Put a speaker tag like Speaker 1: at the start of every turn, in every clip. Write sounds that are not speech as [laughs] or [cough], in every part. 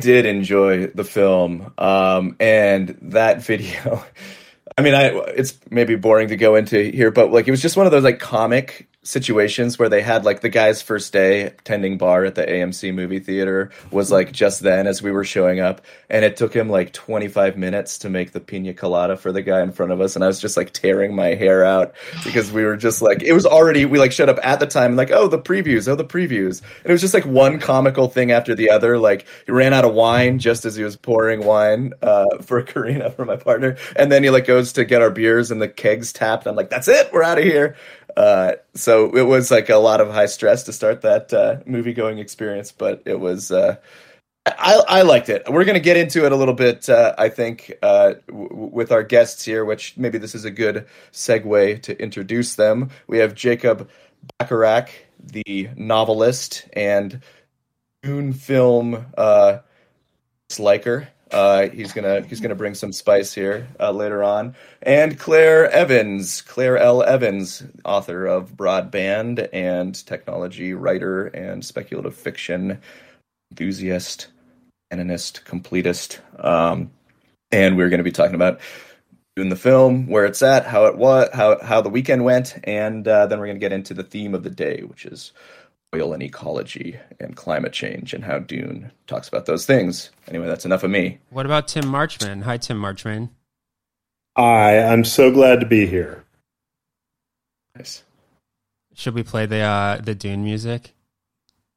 Speaker 1: did enjoy the film, um, and that video. [laughs] I mean, I it's maybe boring to go into here, but like it was just one of those like comic situations where they had like the guy's first day tending bar at the AMC movie theater was like just then as we were showing up and it took him like 25 minutes to make the pina colada for the guy in front of us and I was just like tearing my hair out because we were just like it was already we like showed up at the time like oh the previews oh the previews. And it was just like one comical thing after the other like he ran out of wine just as he was pouring wine uh, for [laughs] Karina for my partner and then he like goes to get our beers and the kegs tapped. I'm like that's it we're out of here uh, so it was like a lot of high stress to start that uh, movie going experience, but it was. Uh, I, I liked it. We're going to get into it a little bit, uh, I think, uh, w- with our guests here, which maybe this is a good segue to introduce them. We have Jacob Bacharach, the novelist and Dune film uh, liker. Uh, he's gonna he's gonna bring some spice here uh, later on, and Claire Evans, Claire L. Evans, author of Broadband and technology writer and speculative fiction enthusiast, canonist, completist, um, and we're going to be talking about Dune the film, where it's at, how it was, how how the weekend went, and uh, then we're going to get into the theme of the day, which is oil and ecology and climate change and how Dune talks about those things. Anyway, that's enough of me.
Speaker 2: What about Tim Marchman? Hi, Tim Marchman.
Speaker 3: Hi, I'm so glad to be here.
Speaker 1: Nice.
Speaker 2: Should we play the uh, the Dune music?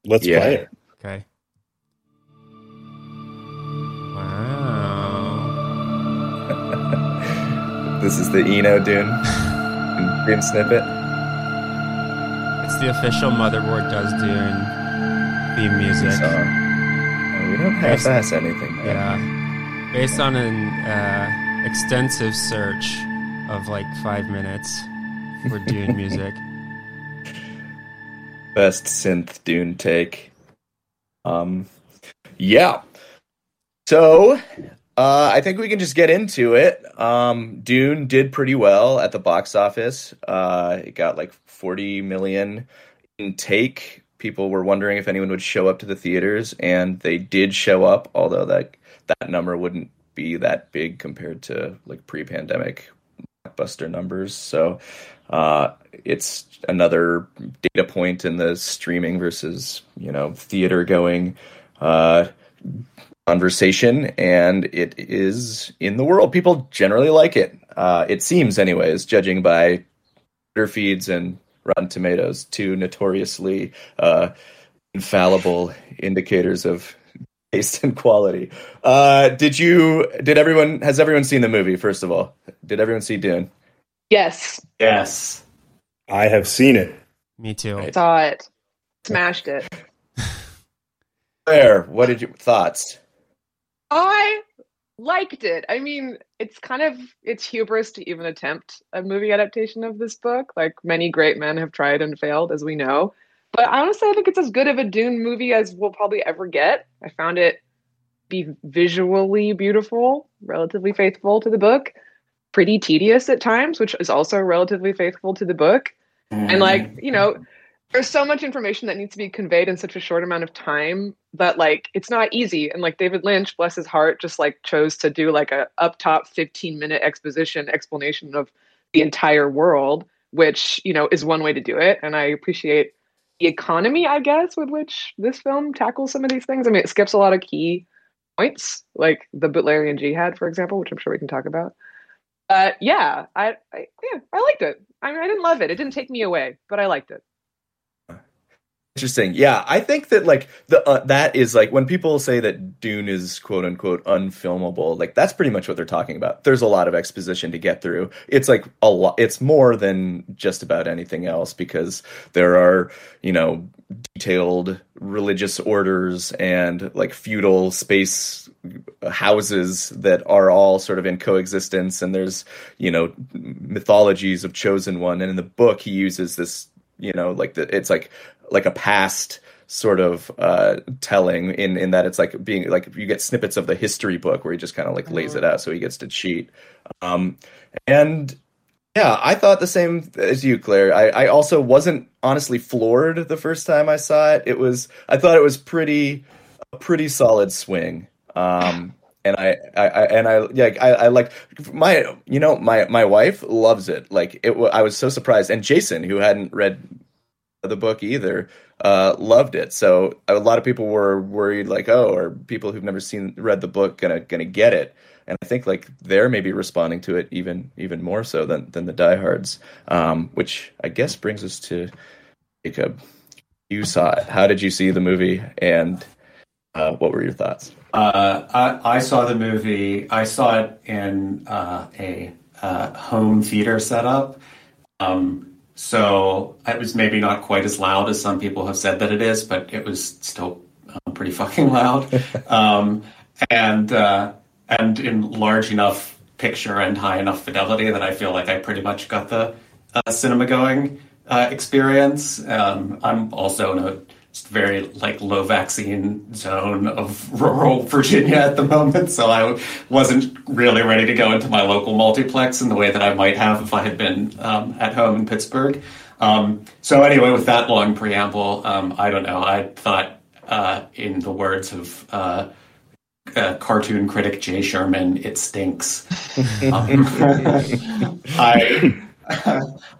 Speaker 3: Let's
Speaker 1: Yeah.
Speaker 3: play it.
Speaker 2: Okay. Wow. [laughs]
Speaker 1: This is the Eno Dune [laughs] Dune snippet.
Speaker 2: It's the official Motherboard Does Dune theme music.
Speaker 1: So, uh, we don't half-ass anything. man.
Speaker 2: Yeah. Based on an uh, extensive search of like five minutes for Dune music. [laughs]
Speaker 1: Best synth Dune take. Um, yeah. So, uh, I think we can just get into it. Um, Dune did pretty well at the box office. Uh, it got like 40 million in take. People were wondering if anyone would show up to the theaters, and they did show up. Although that that number wouldn't be that big compared to like pre-pandemic blockbuster numbers. So, uh, it's another data point in the streaming versus you know theater going uh, conversation, and it is in the world. People generally like it. Uh, it seems, anyways, judging by Twitter feeds and Rotten Tomatoes, two notoriously uh, infallible indicators of taste and quality. Uh, did you? Did everyone? Has everyone seen the movie? First of all, did everyone see Dune?
Speaker 4: Yes,
Speaker 1: Yes.
Speaker 3: I have seen it.
Speaker 2: Me too.
Speaker 1: I
Speaker 4: saw it, smashed it. [laughs]
Speaker 1: Claire, what did you thoughts?
Speaker 4: I liked it. I mean, it's kind of it's hubris to even attempt a movie adaptation of this book. Like many great men have tried and failed, as we know. But honestly, I think it's as good of a Dune movie as we'll probably ever get. I found it be visually beautiful, relatively faithful to the book, pretty tedious at times, which is also relatively faithful to the book. And like, you know, there's so much information that needs to be conveyed in such a short amount of time that like it's not easy. And like david lynch bless his heart just like chose to do like a up top 15 minute exposition explanation of the entire world which you know is one way to do it. And i appreciate the economy i guess with which this film tackles some of these things. I mean it skips a lot of key points like the butlerian jihad for example which i'm sure we can talk about. Uh yeah i, I yeah i liked it. I, mean, I didn't love it. It didn't take me away but i liked it
Speaker 1: Interesting. Yeah, I think that like the uh, that is like when people say that Dune is quote unquote unfilmable, like that's pretty much what they're talking about. There's a lot of exposition to get through. It's like a lot. It's more than just about anything else because there are you know detailed religious orders and like feudal space houses that are all sort of in coexistence and there's you know mythologies of chosen one and in the book he uses this you know like the, it's like like a past sort of uh telling in in that it's like being like you get snippets of the history book where he just kind of like lays it out so he gets to cheat. Um and yeah i thought the same as you claire. I i also wasn't honestly floored the first time i saw it. It was i thought it was pretty a pretty solid swing. Um, [sighs] and I, I, I and I yeah I, I like my you know my my wife loves it. Like it I was so surprised. And Jason who hadn't read the book either uh, loved it. So a lot of people were worried like oh are people who've never seen read the book gonna gonna get it? And I think like they're maybe responding to it even even more so than than the diehards um, which I guess brings us to Jacob. You saw it. How did you see the movie? And uh, what were your thoughts?
Speaker 5: Uh, I, I, saw the movie. I saw it in uh, a uh, home theater setup. Um, so it was maybe not quite as loud as some people have said that it is, but it was still um, pretty [laughs] fucking loud. um, and uh, and in large enough picture and high enough fidelity that I feel like I pretty much got the uh, cinema going uh, experience. Um, I'm also a very like low vaccine zone of rural [laughs] Virginia at the moment. So I wasn't really ready to go into my local multiplex in the way that I might have if I had been um, at home in Pittsburgh. Um, so anyway, with that long preamble, um, I don't know. I thought, uh, in the words of uh, uh, cartoon critic Jay Sherman, it stinks. [laughs] Um, [laughs] I,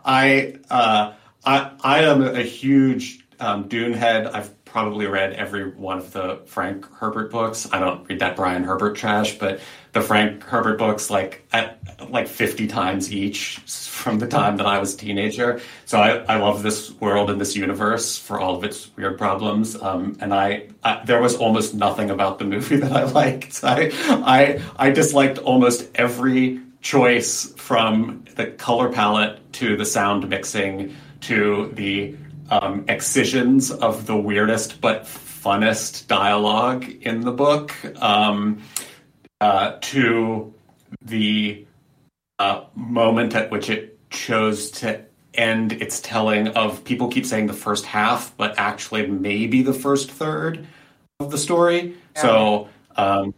Speaker 5: I, uh, I, I am a huge um, Dune head. I've probably read every one of the Frank Herbert books. I don't read that Brian Herbert trash, but the Frank Herbert books like at like 50 times each from the time that I was a teenager. So I, I love this world and this universe for all of its weird problems. Um, and I, I, there was almost nothing about the movie [laughs] that I liked. I, I, I disliked almost every choice from the color palette to the sound mixing to the um, excisions of the weirdest but funnest dialogue in the book um, uh, to the uh, moment at which it chose to end its telling of people keep saying the first half, but actually maybe the first third of the story. Yeah. So um,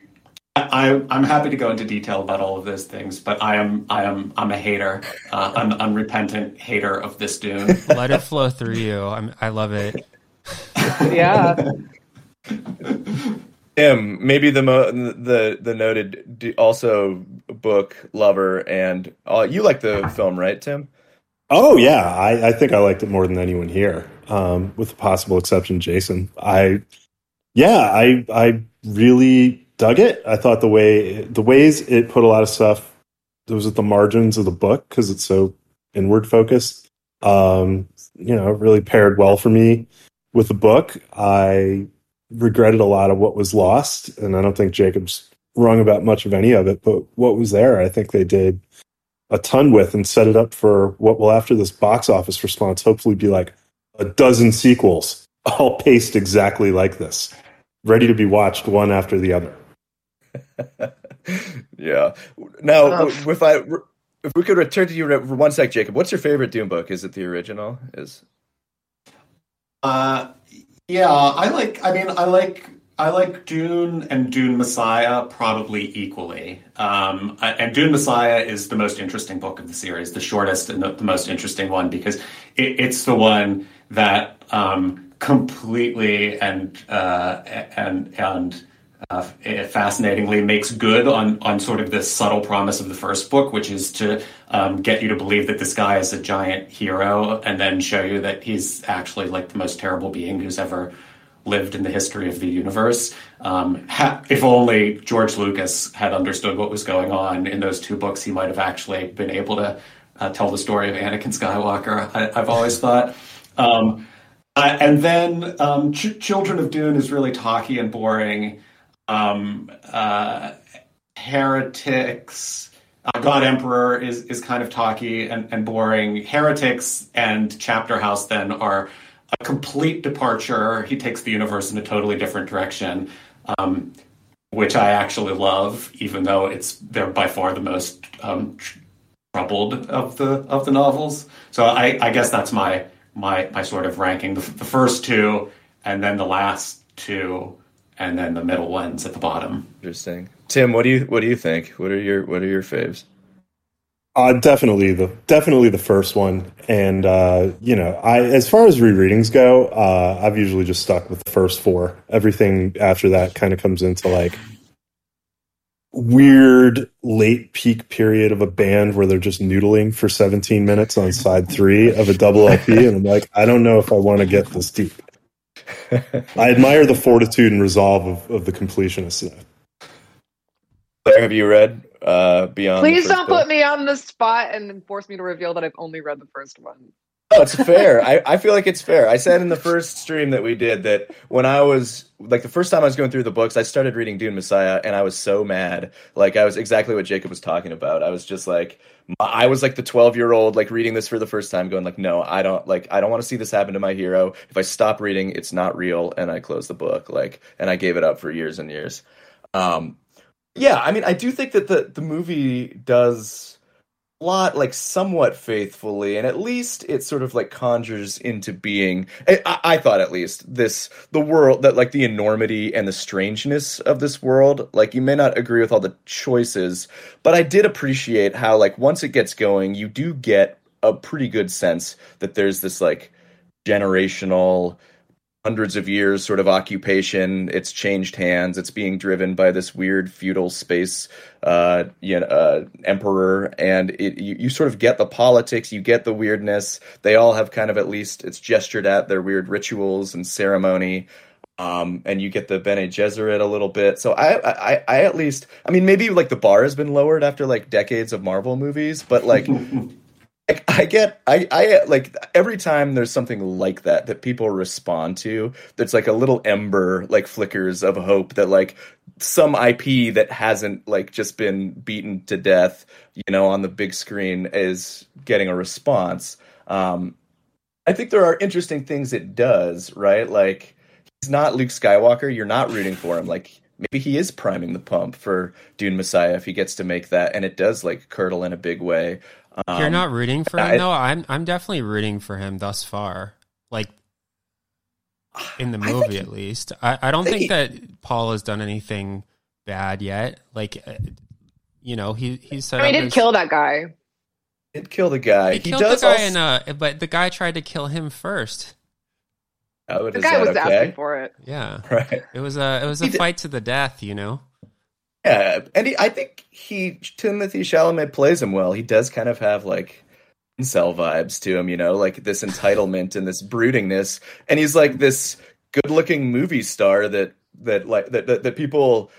Speaker 5: I, am happy to go into detail about all of those things, but I am I am I'm a hater, uh, an unrepentant hater of this Dune. [laughs]
Speaker 2: Let it flow through you. I'm, I love it. [laughs]
Speaker 4: yeah.
Speaker 1: Tim, maybe the mo- the the noted also book lover, and uh, you like the film, right, Tim?
Speaker 3: Oh yeah, I, I think I liked it more than anyone here, um, with the possible exception Jason. I yeah, I I really dug it. I thought the way the ways it put a lot of stuff it was at the margins of the book because it's so inward focused. Um, you know, really paired well for me with the book. I regretted a lot of what was lost, and I don't think Jacob's wrong about much of any of it. But what was there, I think they did a ton with and set it up for what will after this box office response hopefully be like a dozen sequels [laughs] all paced exactly like this ready to be watched one after the other [laughs]
Speaker 1: yeah. Now, um, if I if we could return to you for one sec, Jacob, what's your favorite Dune book? Is it the original? Is
Speaker 5: uh, yeah, I like. I mean, I like. I like Dune and Dune Messiah probably equally. Um, and Dune Messiah is the most interesting book of the series, the shortest and the, the most interesting one because it, it's the one that um, completely and uh, and and uh, fascinatingly makes good on on sort of this subtle promise of the first book, which is to um, get you to believe that this guy is a giant hero, and then show you that he's actually like the most terrible being who's ever lived in the history of the universe. Um, ha- if only George Lucas had understood what was going on in those two books, he might have actually been able to uh, tell the story of Anakin Skywalker. I, have always thought. Um, uh, and then um, Ch- Children of Dune is really talky and boring um, uh, heretics. Uh, God Emperor is is kind of talky and, and boring. Heretics and Chapter House then are a complete departure. He takes the universe in a totally different direction, um, which I actually love, even though it's they're by far the most um, troubled of the of the novels. So I, I guess that's my my my sort of ranking. The, the first two, and then the last two and then the middle ones at the bottom.
Speaker 1: Interesting. Tim, what do you what do you think? What are your what are your faves?
Speaker 3: Uh, definitely the definitely the first one, and uh, you know, I as far as rereadings go, uh, I've usually just stuck with the first four. Everything after that kind of comes into like weird late peak period of a band where they're just noodling for 17 minutes on side three of a double LP, and I'm like, I don't know if I want to get this deep. I admire the fortitude and resolve of, of the completionist.
Speaker 1: Claire, have you read uh, Beyond?
Speaker 4: Please don't book? put me on the spot and force me to reveal that I've only read the first one.
Speaker 1: Oh, it's fair. I, I feel like it's fair. I said in the first stream that we did that when I was like the first time I was going through the books, I started reading Dune Messiah and I was so mad. Like I was exactly what Jacob was talking about. I was just like I was like the 12 year old like reading this for the first time going like no I don't like I don't want to see this happen to my hero. If I stop reading it's not real and I closed the book like and I gave it up for years and years. Um yeah I mean I do think that the the movie does lot like somewhat faithfully and at least it sort of like conjures into being I, I, thought at least this the world that like the enormity and the strangeness of this world like you may not agree with all the choices but i did appreciate how like once it gets going you do get a pretty good sense that there's this like generational hundreds of years sort of occupation. It's changed hands. It's being driven by this weird feudal space uh, you know, uh, emperor, and it, you, you sort of get the politics. You get the weirdness. They all have kind of at least it's gestured at their weird rituals and ceremony. Um, and you get the Bene Gesserit a little bit. So I, I, I at least, I mean, maybe like the bar has been lowered after like decades of Marvel movies, but like [laughs] I get I I like every time there's something like that that people respond to that's like a little ember like flickers of hope that like some IP that hasn't like just been beaten to death, you know, on the big screen is getting a response. Um I think there are interesting things it does, right? Like he's not Luke Skywalker, you're not rooting for him like maybe he is priming the pump for Dune Messiah if he gets to make that and it does like curdle in a big way.
Speaker 2: Um, You're not rooting for him I, though. I'm I'm definitely rooting for him thus far. Like in the movie, at least. I, I don't think, think he, that Paul has done anything bad yet. Like, uh, you know, he he said
Speaker 4: I mean, he did kill that guy.
Speaker 1: Did kill the guy.
Speaker 2: He, he killed the guy, also... in, uh, but the guy tried to kill him first.
Speaker 1: Oh, the
Speaker 4: guy was
Speaker 1: okay?
Speaker 4: asking for it.
Speaker 2: Yeah, [laughs]
Speaker 1: right.
Speaker 2: It was a it was a he fight did... to the death. You know.
Speaker 1: Yeah, and he, I think he Timothy Chalamet plays him well. He does kind of have like incel vibes to him, you know, like this entitlement and this broodingness, and he's like this good-looking movie star that that like that, that that people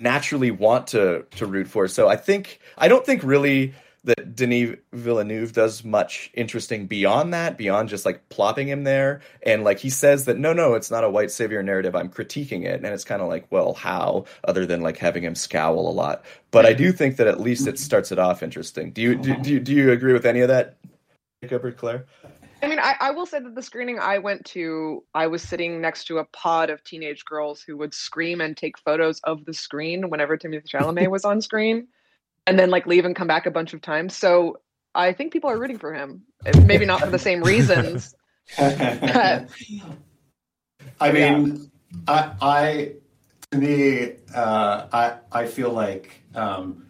Speaker 1: naturally want to to root for. So I think I don't think really that Denis Villeneuve does much interesting beyond that, beyond just like plopping him there. And like he says that no, no, it's not a white savior narrative. I'm critiquing it, and it's kind of like, well, how other than like having him scowl a lot. But I do think that at least it starts it off interesting. Do you do, do, you, do you agree with any of that, Jacob or Claire?
Speaker 4: I mean, I, I will say that the screening I went to, I was sitting next to a pod of teenage girls who would scream and take photos of the screen whenever Timothy Chalamet was on screen and then like leave and come back a bunch of times. So I think people are rooting for him. Maybe not for the same reasons. [laughs]
Speaker 5: I mean, yeah. I, I, to me, uh, I, I feel like, um,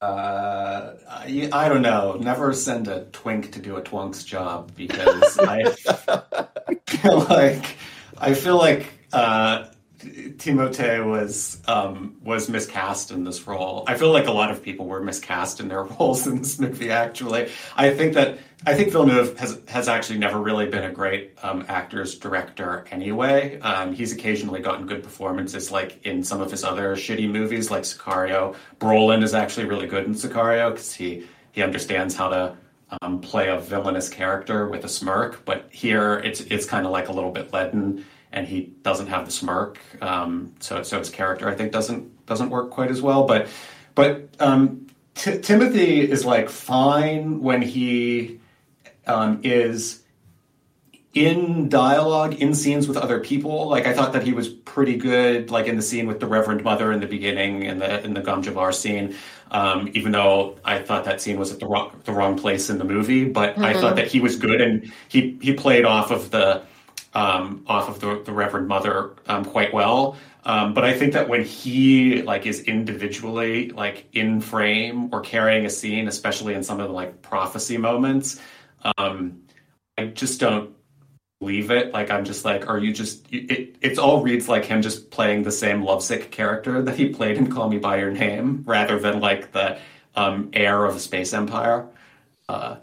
Speaker 5: uh, I, I, don't know. Never send a twink to do a twonk's job because I [laughs] feel like I feel like uh, Timothée was um, was miscast in this role. I feel like a lot of people were miscast in their [laughs] roles in this movie. Actually, I think that I think Villeneuve has has actually never really been a great um, actor's director. Anyway, um, he's occasionally gotten good performances, like in some of his other shitty movies, like Sicario. Brolin is actually really good in Sicario because he he understands how to um, play a villainous character with a smirk. But here, it's it's kind of like a little bit leaden and he doesn't have the smirk. Um, so so his character I think doesn't doesn't work quite as well. But but um, T- Timothy is like fine when he um, is in dialogue in scenes with other people like i thought that he was pretty good like in the scene with the reverend mother in the beginning in the in the gom jabbar scene um, even though i thought that scene was at the wrong the wrong place in the movie but mm-hmm. i thought that he was good and he he played off of the um, off of the, the Reverend Mother um, quite well. Um, but I think that when he like is individually like in frame or carrying a scene, especially in some of the like prophecy moments, um, I just don't believe it. Like I'm just like, are you just? It it's all reads like him just playing the same lovesick character that he played in Call Me by Your Name, rather than like the um, heir of a space empire. Uh,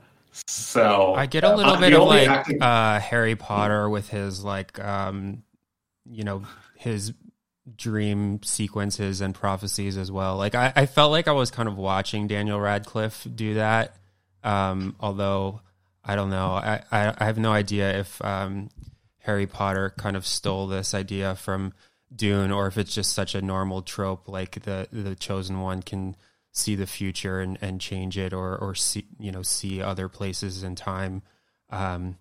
Speaker 5: so
Speaker 2: I get a little uh, bit of like acting- uh, Harry Potter with his like, um, you know, his dream sequences and prophecies as well. Like I, I felt like I was kind of watching Daniel Radcliffe do that. Um, although I don't know, I, I, I have no idea if um, Harry Potter kind of stole this idea from Dune or if it's just such a normal trope, like the the chosen one can see the future and, and change it or or see you know see other places in time. Um,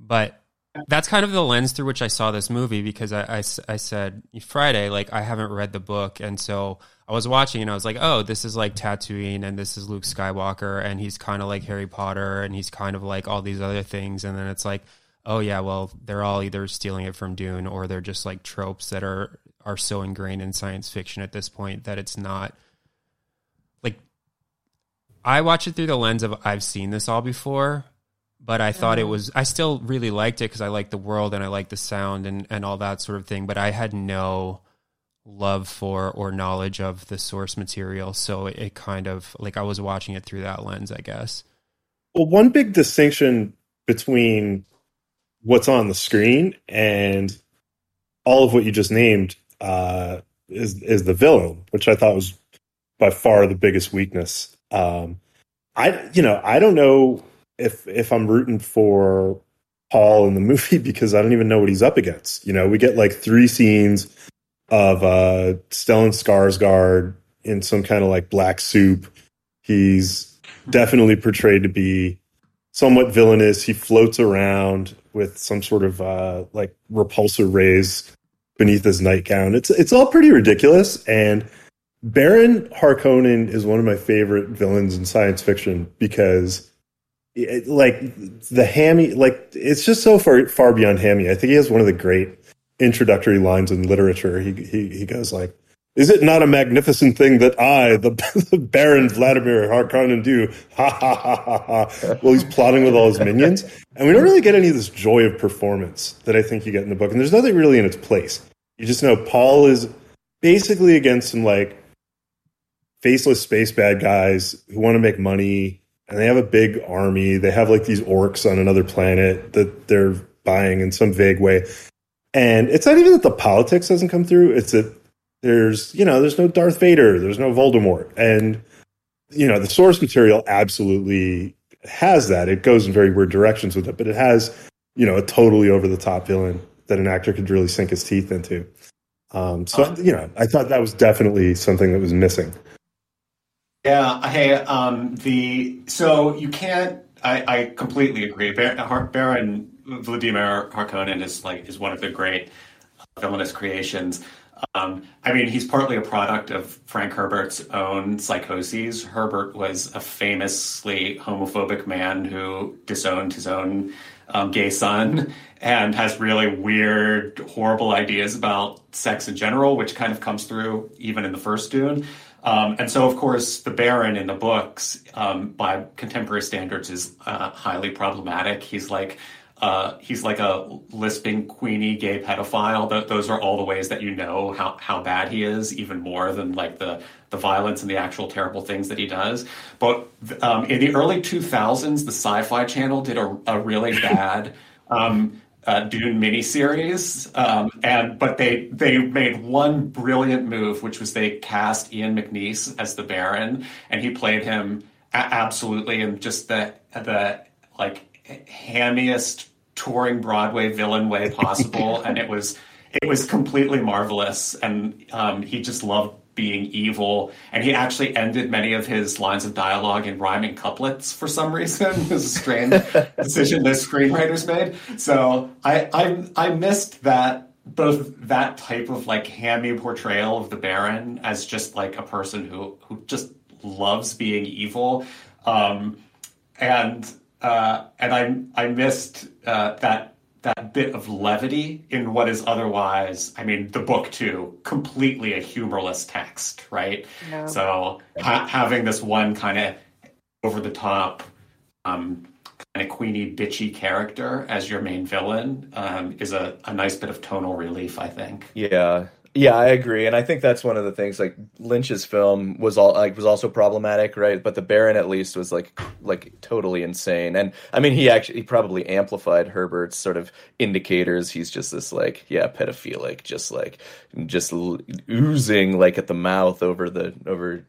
Speaker 2: but that's kind of the lens through which I saw this movie because I, I, I, said Friday, like, I haven't read the book. And so I was watching and I was like, oh, this is like Tatooine and this is Luke Skywalker and he's kind of like Harry Potter and he's kind of like all these other things. And then it's like, oh, yeah, well, they're all either stealing it from Dune or they're just like tropes that are, are so ingrained in science fiction at this point that it's not I watch it through the lens of I've seen this all before but I thought it mm. was I still really liked it because I liked the world and I liked the sound and and all that sort of thing. But I had no love for or knowledge of the source material, so it, it kind of like I was watching it through that lens, I guess.
Speaker 3: Well, one big distinction between what's on the screen and all of what you just named uh, is is the villain, which I thought was by far the biggest weakness. Um, I you know I don't know if if I'm rooting for Paul in the [laughs] movie because I don't even know what he's up against. You know, we get like three scenes of uh Stellan Skarsgård in some kind of like black soup. He's definitely portrayed to be somewhat villainous. He floats around with some sort of uh like repulsor rays beneath his nightgown. It's it's all pretty ridiculous and Baron Harkonnen is one of my favorite villains in science fiction because it, like the hammy, like it's just so far far beyond hammy. I think he has one of the great introductory lines in literature. He he he goes like, "Is it not a magnificent thing that I, the, [laughs] the Baron Vladimir Harkonnen, do?" Ha ha ha ha ha. Well, he's plotting with all his minions, and we don't really get any of this joy of performance that I think you get in the book. And there's nothing really in its place. You just know Paul is basically against some like faceless space bad guys who want to make money and they have a big army. They have like these orcs on another planet that they're buying in some vague way. And it's not even that the politics doesn't come through, it's that there's, you know, there's no Darth Vader, there's no Voldemort. And, you know, the source material absolutely has that. It goes in very weird directions with it, but it has, you know, a totally over the top villain that an actor could really sink his teeth into. Um, so, you know, I thought that was definitely something that was missing.
Speaker 5: Yeah. Hey, um, the so you can't. I, I completely agree. Baron Vladimir Harkonnen is like is one of the great villainous creations. Um, I mean, he's partly a product of Frank Herbert's own psychoses. Herbert was a famously homophobic man who disowned his own um, gay son and has really weird, horrible ideas about sex in general, which kind of comes through even in the first Dune. Um, and so, of course, the Baron in the books, um, by contemporary standards, is uh, highly problematic. He's like uh, he's like a lisping, queenie gay pedophile. Th- those are all the ways that you know how, how bad he is, even more than like the the violence and the actual terrible things that he does. But um, in the early 2000s, the Sci-Fi Channel did a, a really bad. Um, uh, Dune miniseries, um, and but they they made one brilliant move, which was they cast Ian McNeice as the Baron, and he played him a- absolutely in just the the like hammiest touring Broadway villain way possible, [laughs] and it was it was completely marvelous, and um, he just loved being evil, and he actually ended many of his lines of dialogue in rhyming couplets for some reason. [laughs] it was a strange [laughs] decision the screenwriters made. So I, I I missed that both that type of like hammy portrayal of the Baron as just like a person who who just loves being evil, um, and uh, and I I missed uh, that that bit of levity in what is otherwise, I mean, the book too, completely a humorless text, right? So ha- having this one kind of over the top, um, kind of queenie, bitchy character as your main villain um, is a, a nice bit of tonal relief, I think.
Speaker 1: Yeah, yeah, I agree, and I think that's one of the things. Like Lynch's film was all like was also problematic, right? But the Baron at least was like like totally insane, and I mean he actually he probably amplified Herbert's sort of indicators. He's just this like yeah pedophilic, just like just oozing like at the mouth over the over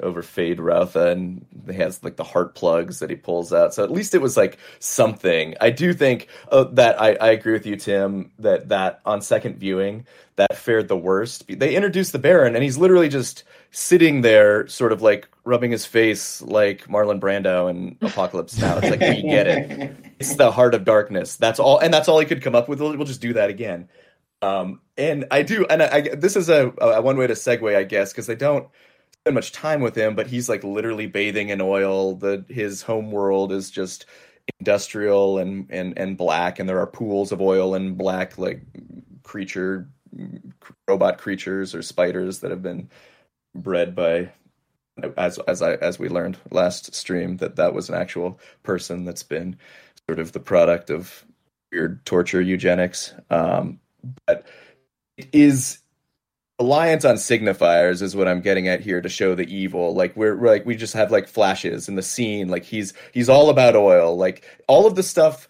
Speaker 1: over Feyd-Rautha, and he has like the heart plugs that he pulls out. So at least it was like something. I do think uh, that I, I agree with you, Tim, that that on second viewing that fared the worst. They introduced the Baron, and he's literally just sitting there, sort of like rubbing his face like Marlon Brando in Apocalypse Now. It's like we get it. [laughs] It's the heart of darkness. That's all, and that's all he could come up with. We'll, we'll just do that again. Um, and I do, and I, I this is a, a one way to segue, I guess, because they don't spend much time with him, but he's like literally bathing in oil. The his home world is just industrial and and and black, and there are pools of oil and black like creature robot creatures or spiders that have been bred by as as I as we learned last stream that that was an actual person that's been sort of the product of weird torture eugenics. Um, but it is reliance on signifiers is what I'm getting at here to show the evil. Like we're, we're, like we just have like flashes in the scene. Like he's he's all about oil. Like all of the stuff,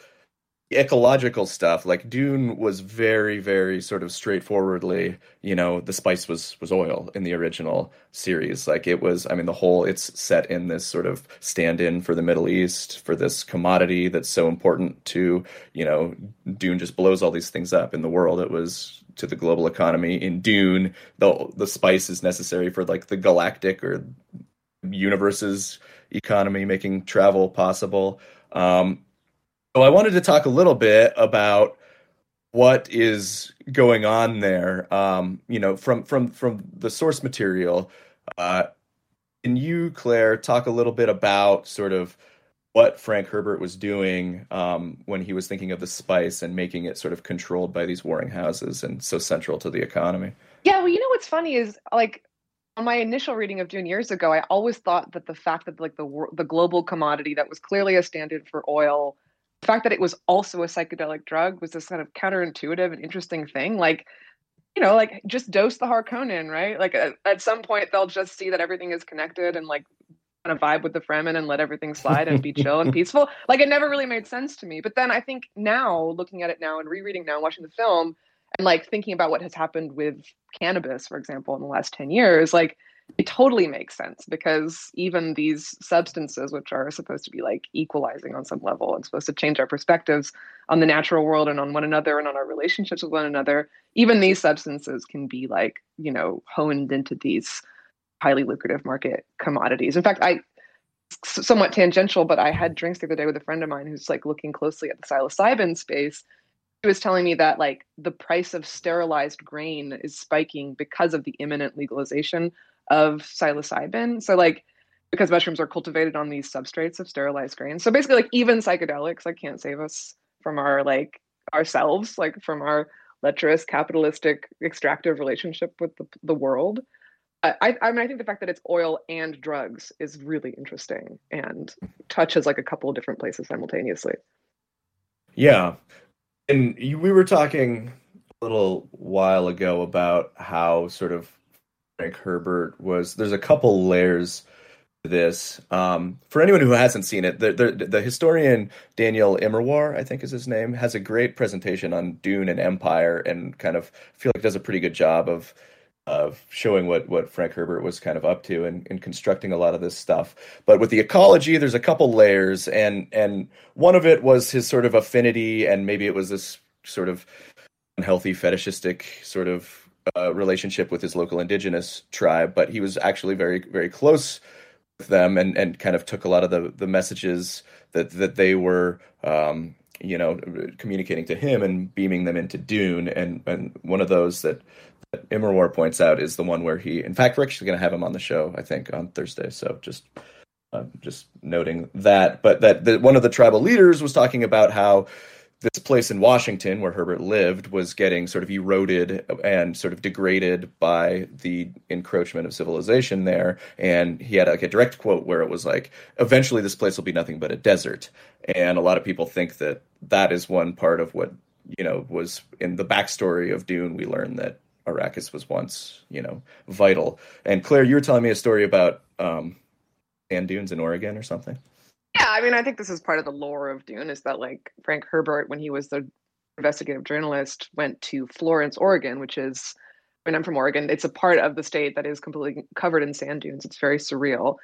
Speaker 1: ecological stuff. Like Dune was very very sort of straightforwardly. You know, the spice was was oil in the original series. Like it was. I mean, the whole it's set in this sort of stand-in for the Middle East for this commodity that's so important to you know. Dune just blows all these things up in the world. It was to the global economy. In Dune, the the spice is necessary for like the galactic or universe's economy, making travel possible. Um, so I wanted to talk a little bit about what is going on there. Um, you know, from from from the source material. Uh, can you, Claire, talk a little bit about sort of what Frank Herbert was doing um, when he was thinking of the spice and making it sort of controlled by these warring houses and so central to the economy.
Speaker 4: Yeah, well, you know what's funny is like on my initial reading of Dune years ago, I always thought that the fact that like the the global commodity that was clearly a stand-in for oil, the fact that it was also a psychedelic drug was this kind of counterintuitive and interesting thing. Like, you know, like just dose the Harkonnen, right? Like at, at some point they'll just see that everything is connected and like kind of vibe with the Fremen and let everything slide and be chill and [laughs] peaceful. Like it never really made sense to me. But then I think now, looking at it now and rereading now, and watching the film, and like thinking about what has happened with cannabis, for example, in the last 10 years, like it totally makes sense because even these substances, which are supposed to be like equalizing on some level and supposed to change our perspectives on the natural world and on one another and on our relationships with one another, even these substances can be like, you know, honed into these highly lucrative market commodities. In fact, I somewhat tangential, but I had drinks the other day with a friend of mine who's like looking closely at the psilocybin space. He was telling me that like the price of sterilized grain is spiking because of the imminent legalization of psilocybin. So like because mushrooms are cultivated on these substrates of sterilized grains. So basically like even psychedelics like can't save us from our like ourselves, like from our lecherous capitalistic extractive relationship with the, the world. I, I mean, I think the fact that it's oil and drugs is really interesting and touches like a couple of different places simultaneously.
Speaker 1: Yeah, and you, we were talking a little while ago about how sort of Herbert was. There's a couple layers to this. Um, for anyone who hasn't seen it, the, the, the historian Daniel Immerwahr, I think is his name, has a great presentation on Dune and Empire, and kind of feel like does a pretty good job of of showing what what Frank Herbert was kind of up to and, and constructing a lot of this stuff. But with the ecology, there's a couple layers, and and one of it was his sort of affinity, and maybe it was this sort of unhealthy fetishistic sort of uh, relationship with his local indigenous tribe. But he was actually very very close with them, and and kind of took a lot of the the messages that that they were. Um, you know, communicating to him and beaming them into Dune, and and one of those that that Immerwahr points out is the one where he, in fact, we're actually going to have him on the show, I think, on Thursday. So just, uh, just noting that. But that the, one of the tribal leaders was talking about how this place in Washington where Herbert lived was getting sort of eroded and sort of degraded by the encroachment of civilization there. And he had like a direct quote where it was like, eventually this place will be nothing but a desert. And a lot of people think that that is one part of what, you know, was in the backstory of Dune. We learned that Arrakis was once, you know, vital. And Claire, you were telling me a story about um, sand dunes in Oregon or something.
Speaker 4: Yeah, I mean, I think this is part of the lore of Dune is that like Frank Herbert, when he was the investigative journalist, went to Florence, Oregon, which is, mean, I'm from Oregon. It's a part of the state that is completely covered in sand dunes. It's very surreal.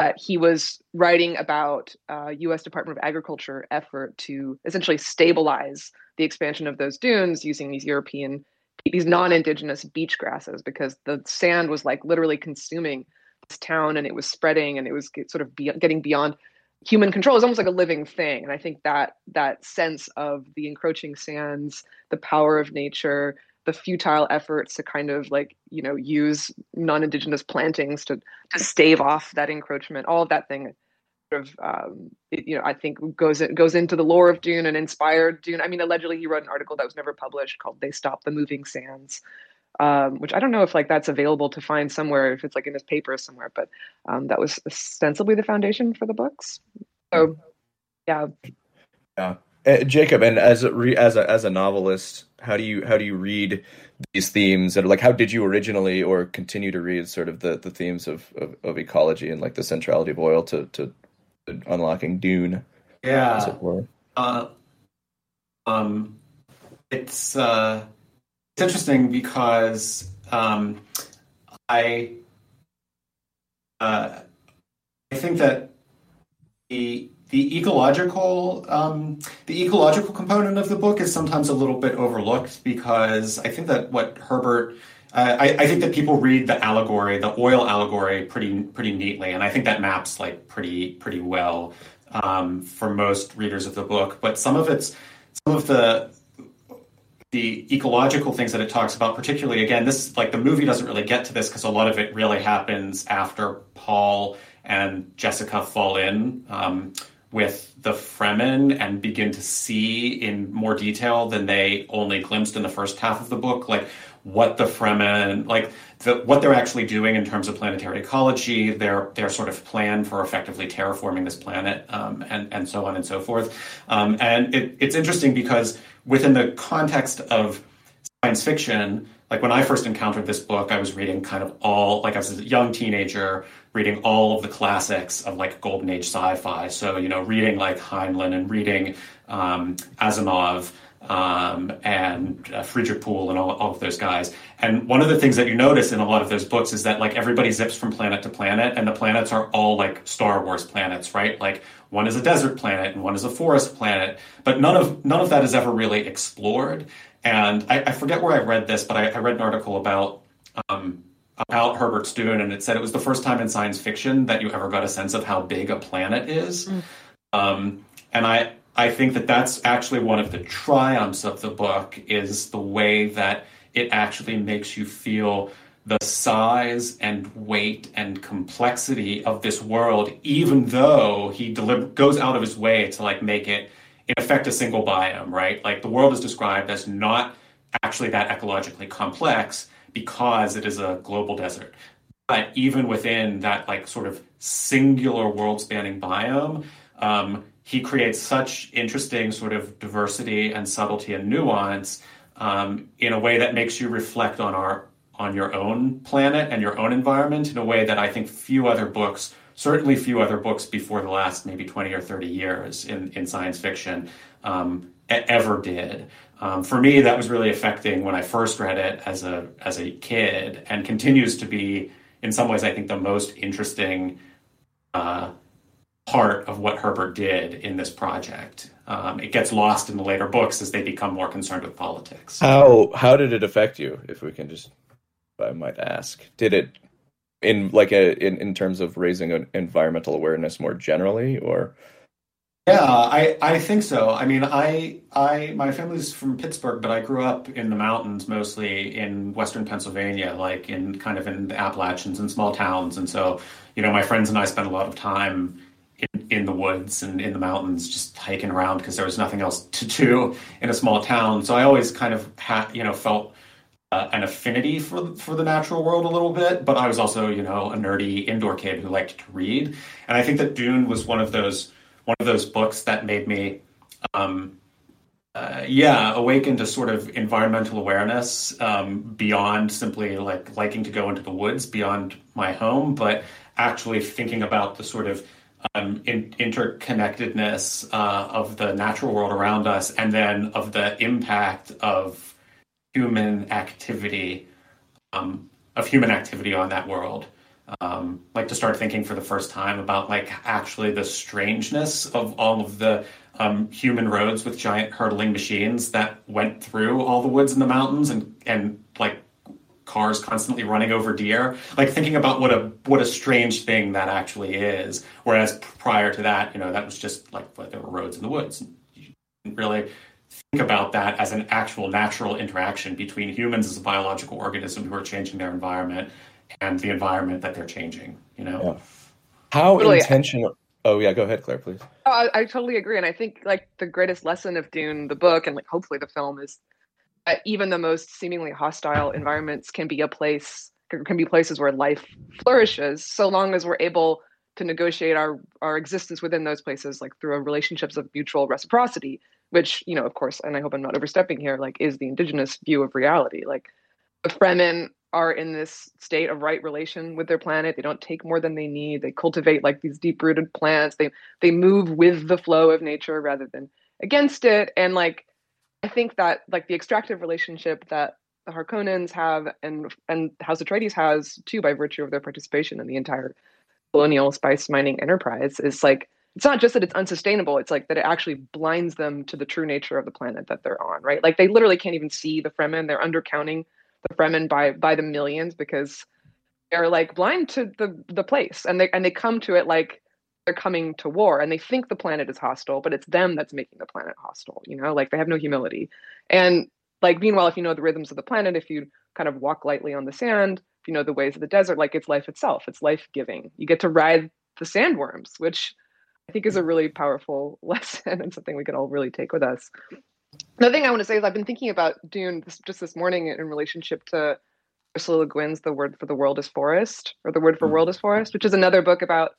Speaker 4: Uh, he was writing about uh, U.S. Department of Agriculture effort to essentially stabilize the expansion of those dunes using these European, these non-indigenous beach grasses, because the sand was like literally consuming this town, and it was spreading, and it was sort of be- getting beyond human control is almost like a living thing. And i think that that sense of the encroaching sands the power of nature the futile efforts to kind of like you know use non-indigenous plantings to to stave off that encroachment all of that thing sort of um, it, you know i think goes goes into the lore of dune and inspired dune. I mean allegedly he wrote an article that was never published called they stop the moving sands um, which I don't know if like that's available to find somewhere, if it's like in his paper somewhere, but um, that was ostensibly the foundation for the books. So, yeah.
Speaker 1: Yeah, uh, Jacob, and as a re- as a as a novelist, how do you how do you read these themes? And like, how did you originally or continue to read sort of the the themes of of, of ecology and like the centrality of oil to to, to unlocking Dune?
Speaker 5: Yeah. Uh, um, it's uh it's interesting because um, I uh, I think that the the ecological um, the ecological component of the book is sometimes a little bit overlooked because I think that what Herbert uh, I, I, think that people read the allegory, the oil allegory, pretty pretty neatly, and I think that maps like pretty pretty well um, for most readers of the book. But some of it's some of the the ecological things that it talks about, particularly again, this like the movie doesn't really get to this because a lot of it really happens after Paul and Jessica fall in um, with the Fremen and begin to see in more detail than they only glimpsed in the first half of the book, like what the Fremen like the, what they're actually doing in terms of planetary ecology, their their sort of plan for effectively terraforming this planet, um, and and so on and so forth. Um, and it, it's interesting because within the context of science fiction, like when I first encountered this book, I was reading kind of all, like I was a young teenager, reading all of the classics of like golden age sci-fi. So, you know, reading like Heinlein and reading um, Asimov um, and uh, Frederik Pohl and all, all of those guys. And one of the things that you notice in a lot of those books is that like everybody zips from planet to planet, and the planets are all like Star Wars planets, right? Like one is a desert planet and one is a forest planet, but none of none of that is ever really explored. And I, I forget where I read this, but I, I read an article about um, about Herbert Dune, and it said it was the first time in science fiction that you ever got a sense of how big a planet is. Mm. Um, and I I think that that's actually one of the triumphs of the book is the way that it actually makes you feel the size and weight and complexity of this world, even though he deliver, goes out of his way to like make it in effect a single biome, right? Like the world is described as not actually that ecologically complex because it is a global desert. But even within that like sort of singular world spanning biome, um, he creates such interesting sort of diversity and subtlety and nuance um, in a way that makes you reflect on our on your own planet and your own environment in a way that I think few other books, certainly few other books before the last maybe 20 or 30 years in, in science fiction um, ever did. Um, for me, that was really affecting when I first read it as a as a kid, and continues to be in some ways I think the most interesting uh, part of what Herbert did in this project. Um, it gets lost in the later books as they become more concerned with politics.
Speaker 1: How how did it affect you? If we can just I might ask. Did it in like a in, in terms of raising an environmental awareness more generally or
Speaker 5: yeah i i think so i mean i i my family's from pittsburgh but i grew up in the mountains mostly in western pennsylvania like in kind of in the appalachians and small towns and so you know my friends and i spent a lot of time in, the woods and in the mountains, just hiking around because there was nothing else to do in a small town. So I always kind of had, you know, felt uh, an affinity for for the natural world a little bit, but I was also, you know, a nerdy indoor kid who liked to read, and I think that Dune was one of those one of those books that made me, um, uh, yeah, awaken to sort of environmental awareness um, beyond simply like liking to go into the woods beyond my home, but actually thinking about the sort of um, in, interconnectedness uh, of the natural world around us, and then of the impact of human activity um, of human activity on that world. Um, like to start thinking for the first time about like actually the strangeness of all of the um, human roads with giant hurtling machines that went through all the woods and the mountains and and cars constantly running over deer like thinking about what a what a strange thing that actually is whereas prior to that you know that was just like there were roads in the woods you didn't really think about that as an actual natural interaction between humans as a biological organism who are changing their environment and the environment that they're changing you know yeah.
Speaker 1: how totally. intentional oh yeah go ahead claire please
Speaker 4: oh, I, I, totally agree and i think like the greatest lesson of dune the book and like hopefully the film is that Uh, even the most seemingly hostile environments can be a place can be places where life flourishes so long as we're able to negotiate our our existence within those places like through relationships of mutual reciprocity which you know of course and i hope i'm not overstepping here like is the indigenous view of reality. Like the fremen are in this state of right relation with their planet. They don't take more than they need. They cultivate like these deep rooted plants. They they move with the flow of nature rather than against it. And like i think that like the extractive relationship that the harkonnens have and and house atreides has too by virtue of their participation in the entire colonial spice mining enterprise is like it's not just that it's unsustainable it's like that it actually blinds them to the true nature of the planet that they're on right? Like they literally can't even see the fremen. They're undercounting the fremen by by the millions because they're like blind to the the place and they and they come to it like they're coming to war and they think the planet is hostile but it's them that's making the planet hostile you know like they have no humility and like meanwhile if you know the rhythms of the planet if you kind of walk lightly on the sand if you know the ways of the desert like it's life itself it's life giving you get to ride the sandworms which I think is a really powerful [laughs] lesson and something we can all really take with us. Another thing I want to say is I've been thinking about Dune this, just this morning in relationship to Ursula Le Guin's "The Word for the World is Forest" or "The Word for mm-hmm. World is Forest," which is another book about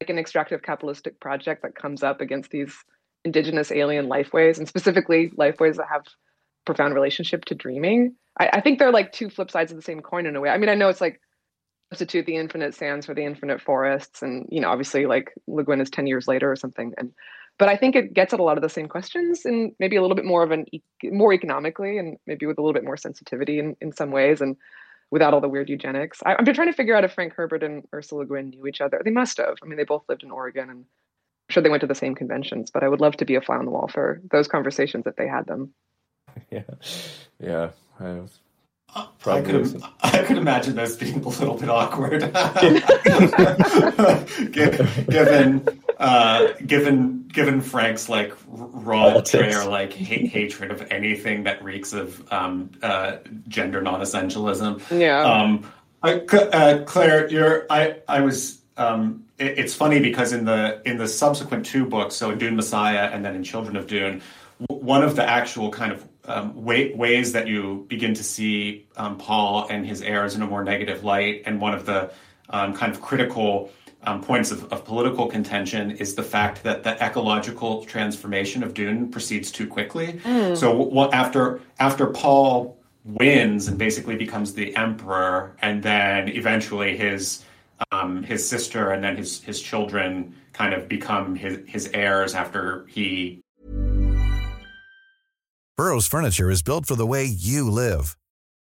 Speaker 4: like an extractive capitalistic project that comes up against these indigenous alien lifeways and specifically lifeways that have profound relationship to dreaming. I, I think they're like two flip sides of the same coin in a way. I mean, I know it's like substitute the infinite sands for the infinite forests and you know obviously like Le Guin is 10 years later or something and but i think it gets at a lot of the same questions and maybe a little bit more of an more economically and maybe with a little bit more sensitivity in, in some ways and without all the weird eugenics. I, am trying to figure out if frank herbert and ursula le guin knew each other. They must have. I mean they both lived in oregon and i'm sure they went to the same conventions but i would love to be a fly on the wall for those conversations if they had them. [laughs]
Speaker 1: Yeah. Yeah. I was
Speaker 5: I could, I could imagine those being a little bit awkward, [laughs] [laughs] given uh, given given Frank's like raw prayer, like hate, hatred of anything that reeks of um, uh, gender non-essentialism.
Speaker 4: Yeah.
Speaker 5: Um, I, uh, Claire, you're I I was. Um, it, it's funny because in the in the subsequent two books, so in Dune Messiah and then in Children of Dune, one of the actual kind of um, way, ways that you begin to see um, Paul and his heirs in a more negative light, and one of the um, kind of critical um, points of, of, political contention is the fact that the ecological transformation of Dune proceeds too quickly. Mm. So what, after after Paul wins and basically becomes the emperor, and then eventually his um, his sister and then his his children kind of become his his heirs after he
Speaker 6: Burrow's furniture is built for the way you live.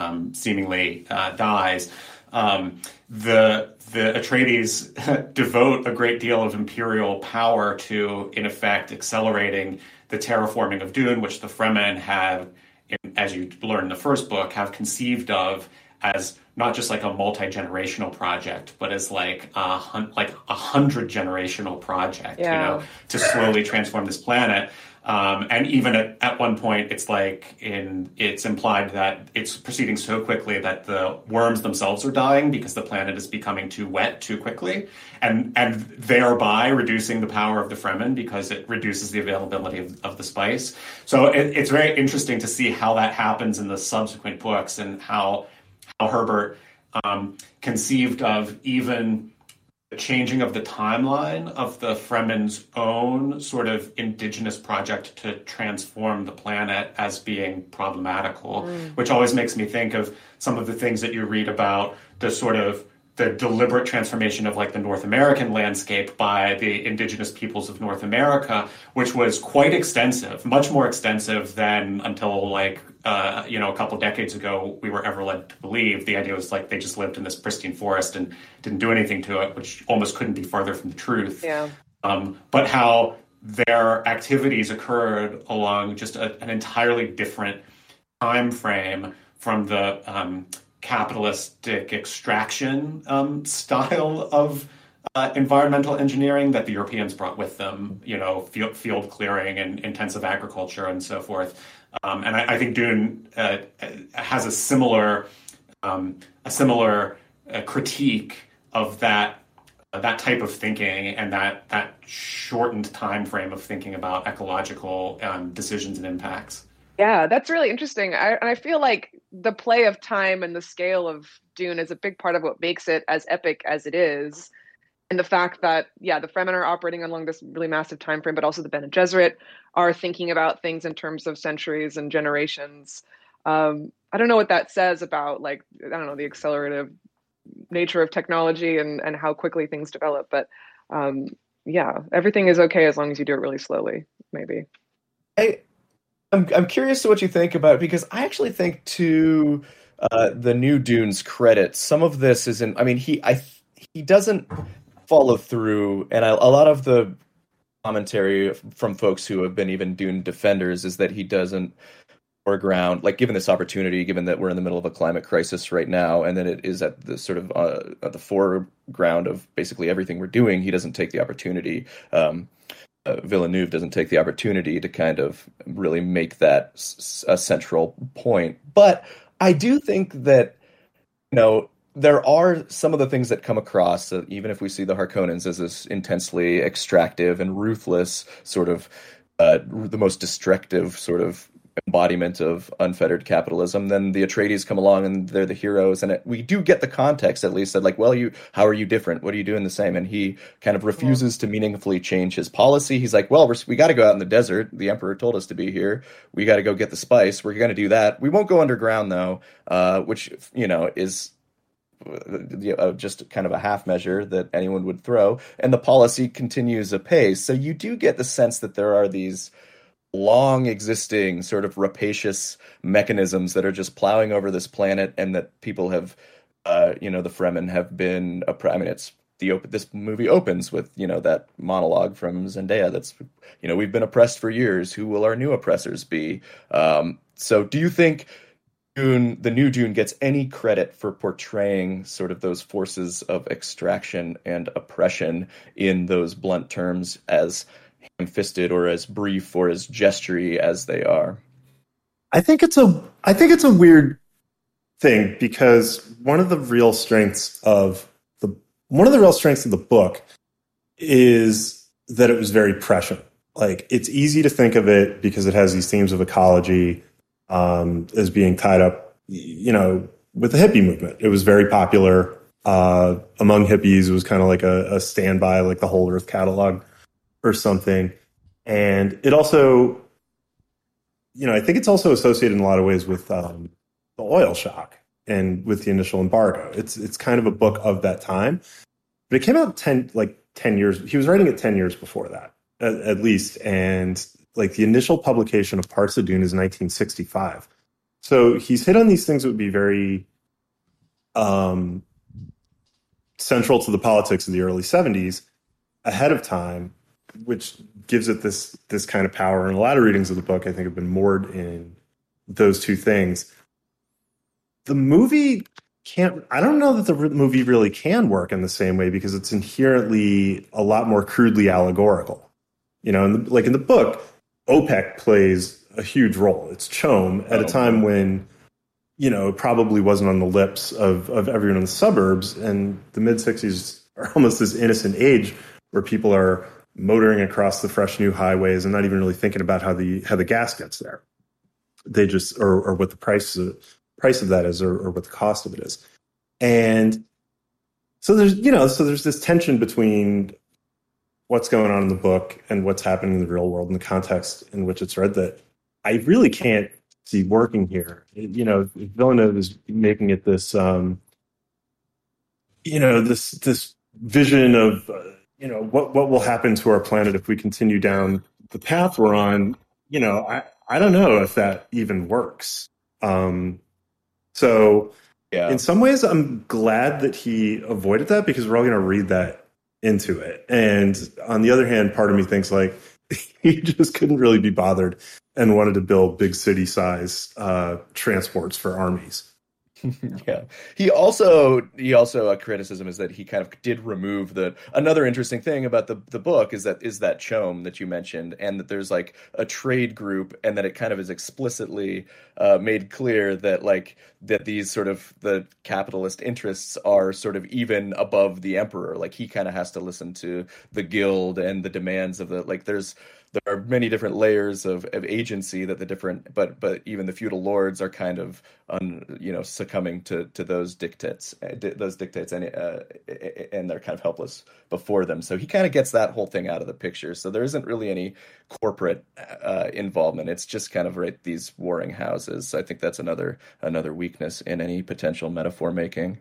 Speaker 5: um, seemingly uh, dies. um, the the Atreides [laughs] devote a great deal of imperial power to, in effect, accelerating the terraforming of Dune, which the Fremen have, as you learn in the first book, have conceived of as not just like a multi-generational project, but as like a like a hundred generational project, yeah. you know, to slowly transform this planet. Um, and even at, at one point, it's like in it's implied that it's proceeding so quickly that the worms themselves are dying because the planet is becoming too wet too quickly, and and thereby reducing the power of the Fremen because it reduces the availability of, of the spice. So it, it's very interesting to see how that happens in the subsequent books and how how Herbert um, conceived of even changing of the timeline of the Fremen's own sort of indigenous project to transform the planet as being problematical, mm. which always makes me think of some of the things that you read about the sort of the deliberate transformation of like the North American landscape by the indigenous peoples of North America, which was quite extensive, much more extensive than until like uh, you know a couple decades ago we were ever led to believe. The idea was like they just lived in this pristine forest and didn't do anything to it, which almost couldn't be farther from the truth.
Speaker 4: Yeah.
Speaker 5: Um, but how their activities occurred along just a, an entirely different time frame from the um, capitalistic extraction um, style of uh, environmental engineering that the Europeans brought with them, you know, field, field clearing and intensive agriculture and so forth. Um, and I, I, think Dune uh, has a similar um, a similar uh, critique of that uh, that type of thinking and that that shortened time frame of thinking about ecological um, decisions and impacts.
Speaker 4: Yeah, that's really interesting. I, and I feel like the play of time and the scale of Dune is a big part of what makes it as epic as it is. And the fact that, yeah, the Fremen are operating along this really massive time frame, but also the Bene Gesserit are thinking about things in terms of centuries and generations. Um, I don't know what that says about, like, I don't know, the accelerative nature of technology and, and how quickly things develop. But um, yeah, everything is okay as long as you do it really slowly, maybe.
Speaker 1: I, I'm I'm curious to what you think about it because I actually think to uh, the new Dune's credit, some of this is in. I mean, he I he doesn't follow through, and I, a lot of the commentary from folks who have been even Dune defenders is that he doesn't foreground, like given this opportunity, given that we're in the middle of a climate crisis right now, and that it is at the sort of uh, at the foreground of basically everything we're doing, he doesn't take the opportunity. Um, uh, Villeneuve doesn't take the opportunity to kind of really make that s- a central point. But I do think that you know there are some of the things that come across, uh, even if we see the Harkonnens as this intensely extractive and ruthless sort of uh, the most destructive sort of embodiment of unfettered capitalism, then the Atreides come along and they're the heroes, and it, we do get the context at least that like, well, you, how are you different? What are you doing the same? And he kind of refuses yeah. to meaningfully change his policy. He's like, well, we got to go out in the desert. The Emperor told us to be here. We got to go get the spice. We're going to do that. We won't go underground though, uh, which you know is uh, just kind of a half measure that anyone would throw, and the policy continues apace. So you do get the sense that there are these long existing sort of rapacious mechanisms that are just plowing over this planet and that people have uh, you know the fremen have been i mean it's the open this movie opens with you know that monologue from zendaya that's you know we've been oppressed for years. Who will our new oppressors be? Um, so do you think Dune, the new Dune gets any credit for portraying sort of those forces of extraction and oppression in those blunt terms as ham-fisted or as brief or as gestury as they are.
Speaker 3: I think it's a I think it's a weird thing because one of the real strengths of the one of the real strengths of the book is that it was very prescient. Like it's easy to think of it because it has these themes of ecology um, as being tied up, you know, with the hippie movement. It was very popular uh, among hippies. It was kind of like a, a standby, like the Whole Earth catalog or something. And it also, you know, I think it's also associated in a lot of ways with um, the oil shock and with the initial embargo. It's it's kind of a book of that time, but it came out ten like ten years. He was writing it ten years before that, at, at least, and like the initial publication of Parts of Dune is 1965. So he's hit on these things that would be very um, central to the politics of the early 70s ahead of time, which gives it this this kind of power. And a lot of readings of the book, I think, have been moored in those two things. The movie can't. I don't know that the movie really can work in the same way because it's inherently a lot more crudely allegorical. You know, in the, like in the book, OPEC plays a huge role. It's CHOAM at a oh. time when you know, it probably wasn't on the lips of, of everyone in the suburbs. And the mid 60s are almost this innocent age where people are motoring across the fresh new highways and not even really thinking about how the how the gas gets there. They just or, or what the price of, price of that is or, or what the cost of it is. And so there's you know so there's this tension between what's going on in the book and what's happening in the real world in the context in which it's read that I really can't see working here. You know, Villeneuve is making it this, um, you know, this this vision of, uh, you know, what what will happen to our planet if we continue down the path we're on. You know, I I don't know if that even works. Um, so, yeah. in some ways, I'm glad that he avoided that because we're all going to read that into it. And on the other hand, part of me thinks like [laughs] he just couldn't really be bothered and wanted to build big city size uh, transports for armies. [laughs]
Speaker 1: yeah. He also he also a criticism is that he kind of did remove the another interesting thing about the the book is that is that CHOAM that you mentioned and that there's like a trade group and that it kind of is explicitly uh, made clear that like that these sort of the capitalist interests are sort of even above the emperor like he kind of has to listen to the guild and the demands of the like there's there are many different layers of, of agency that the different but but even the feudal lords are kind of un, you know succumbing to to those dictates uh, those dictates and uh, and they're kind of helpless before them. So he kind of gets that whole thing out of the picture. So there isn't really any corporate uh, involvement. It's just kind of right these warring houses. I think that's another another weakness in any potential metaphor making.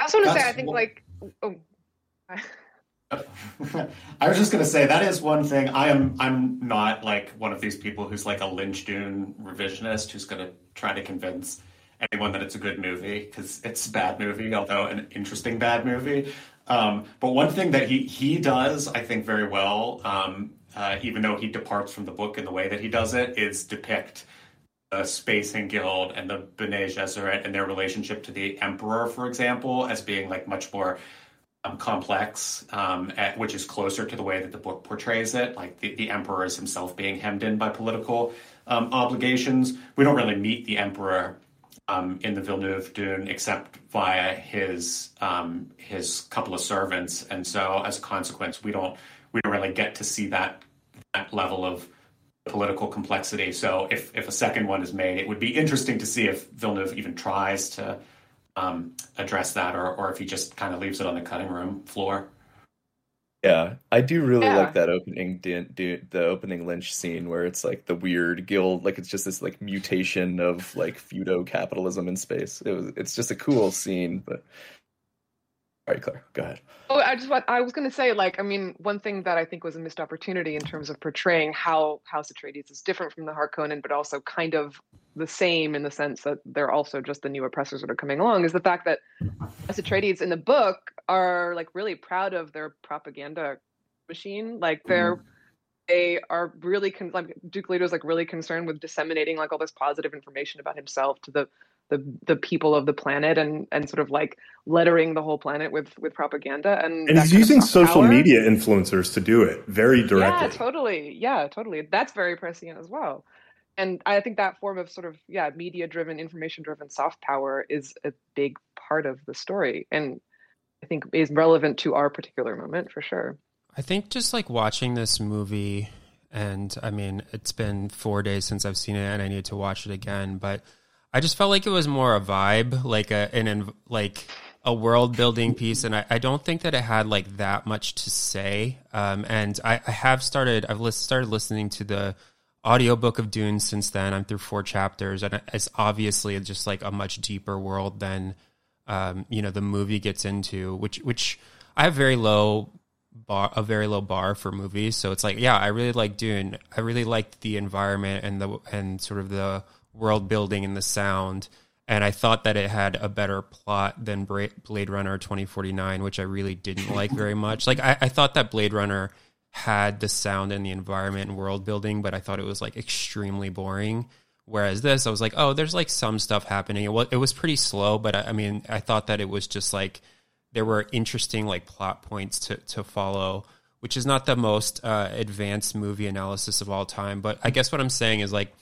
Speaker 4: I also want to say i think like oh [laughs] [laughs]
Speaker 5: I was just to say that is one thing. I am. I'm not like one of these people who's like a Lynch Dune revisionist who's to try to convince anyone that it's a good movie because it's a bad movie, although an interesting bad movie. Um, but one thing that he he does, I think, very well, um, uh, even though he departs from the book in the way that he does it, is depict the Spacing Guild and the Bene Gesserit and their relationship to the Emperor, for example, as being like much more um, complex, um, at, which is closer to the way that the book portrays it. Like the, the emperor is himself being hemmed in by political um, obligations. We don't really meet the emperor um, in the Villeneuve Dune except via his um, his couple of servants, and so as a consequence, we don't we don't really get to see that that level of political complexity. So if if a second one is made, it would be interesting to see if Villeneuve even tries to um, address that, or or if he just kind of leaves it on the cutting room floor.
Speaker 1: Yeah, I do really yeah. like that opening the opening Lynch scene where it's like the weird guild, like it's just this like mutation of like feudo capitalism in space. It was it's just a cool scene, but all right, Claire, go ahead.
Speaker 4: Oh, I just what I was going to say, like, I mean, one thing that I think was a missed opportunity in terms of portraying how House Atreides is different from the Harkonnen, but also kind of the same in the sense that they're also just the new oppressors that are coming along, is the fact that House Atreides in the book are like really proud of their propaganda machine. Like they're mm. they are really con- like Duke Leto is like really concerned with disseminating like all this positive information about himself to the the the people of the planet and and sort of like lettering the whole planet with with propaganda and
Speaker 3: and he's using social power. media influencers to do it very directly.
Speaker 4: Yeah, totally. Yeah, totally. That's very prescient as well. And I think that form of sort of yeah, media driven, information driven soft power is a big part of the story and I think is relevant to our particular moment for sure.
Speaker 2: I think just like watching this movie and I mean, it's been 4 days since I've seen it and I need to watch it again, but I just felt like it was more a vibe, like a an like a world building piece, and I, I don't think that it had like that much to say. Um, and I, I have started I've started listening to the audiobook of Dune since then. I'm through four chapters, and it's obviously just like a much deeper world than um, you know the movie gets into, which which I have very low bar a very low bar for movies. So it's like, yeah, I really like Dune. I really liked the environment and the and sort of the world building and the sound. and I thought that it had a better plot than Blade Runner 2049, which I really didn't like very much. Like I, I thought that Blade Runner had the sound and the environment and world building, but I thought it was like extremely boring. Whereas this, I was like, oh, there's like some stuff happening. It was, it was pretty slow, but I, I mean, I thought that it was just like there were interesting like plot points to to follow, which is not the most uh, advanced movie analysis of all time. But I guess what I'm saying is like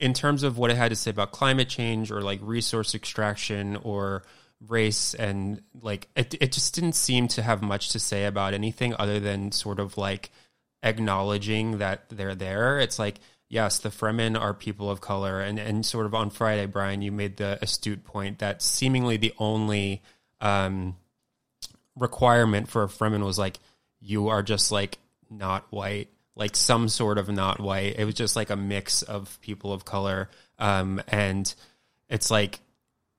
Speaker 2: in terms of what it had to say about climate change or like resource extraction or race and like it, it just didn't seem to have much to say about anything other than sort of like acknowledging that they're there it's like yes the fremen are people of color and and sort of on friday brian you made the astute point that seemingly the only um requirement for a fremen was like you are just like not white like some sort of not white. It was just like a mix of people of color. Um, and it's like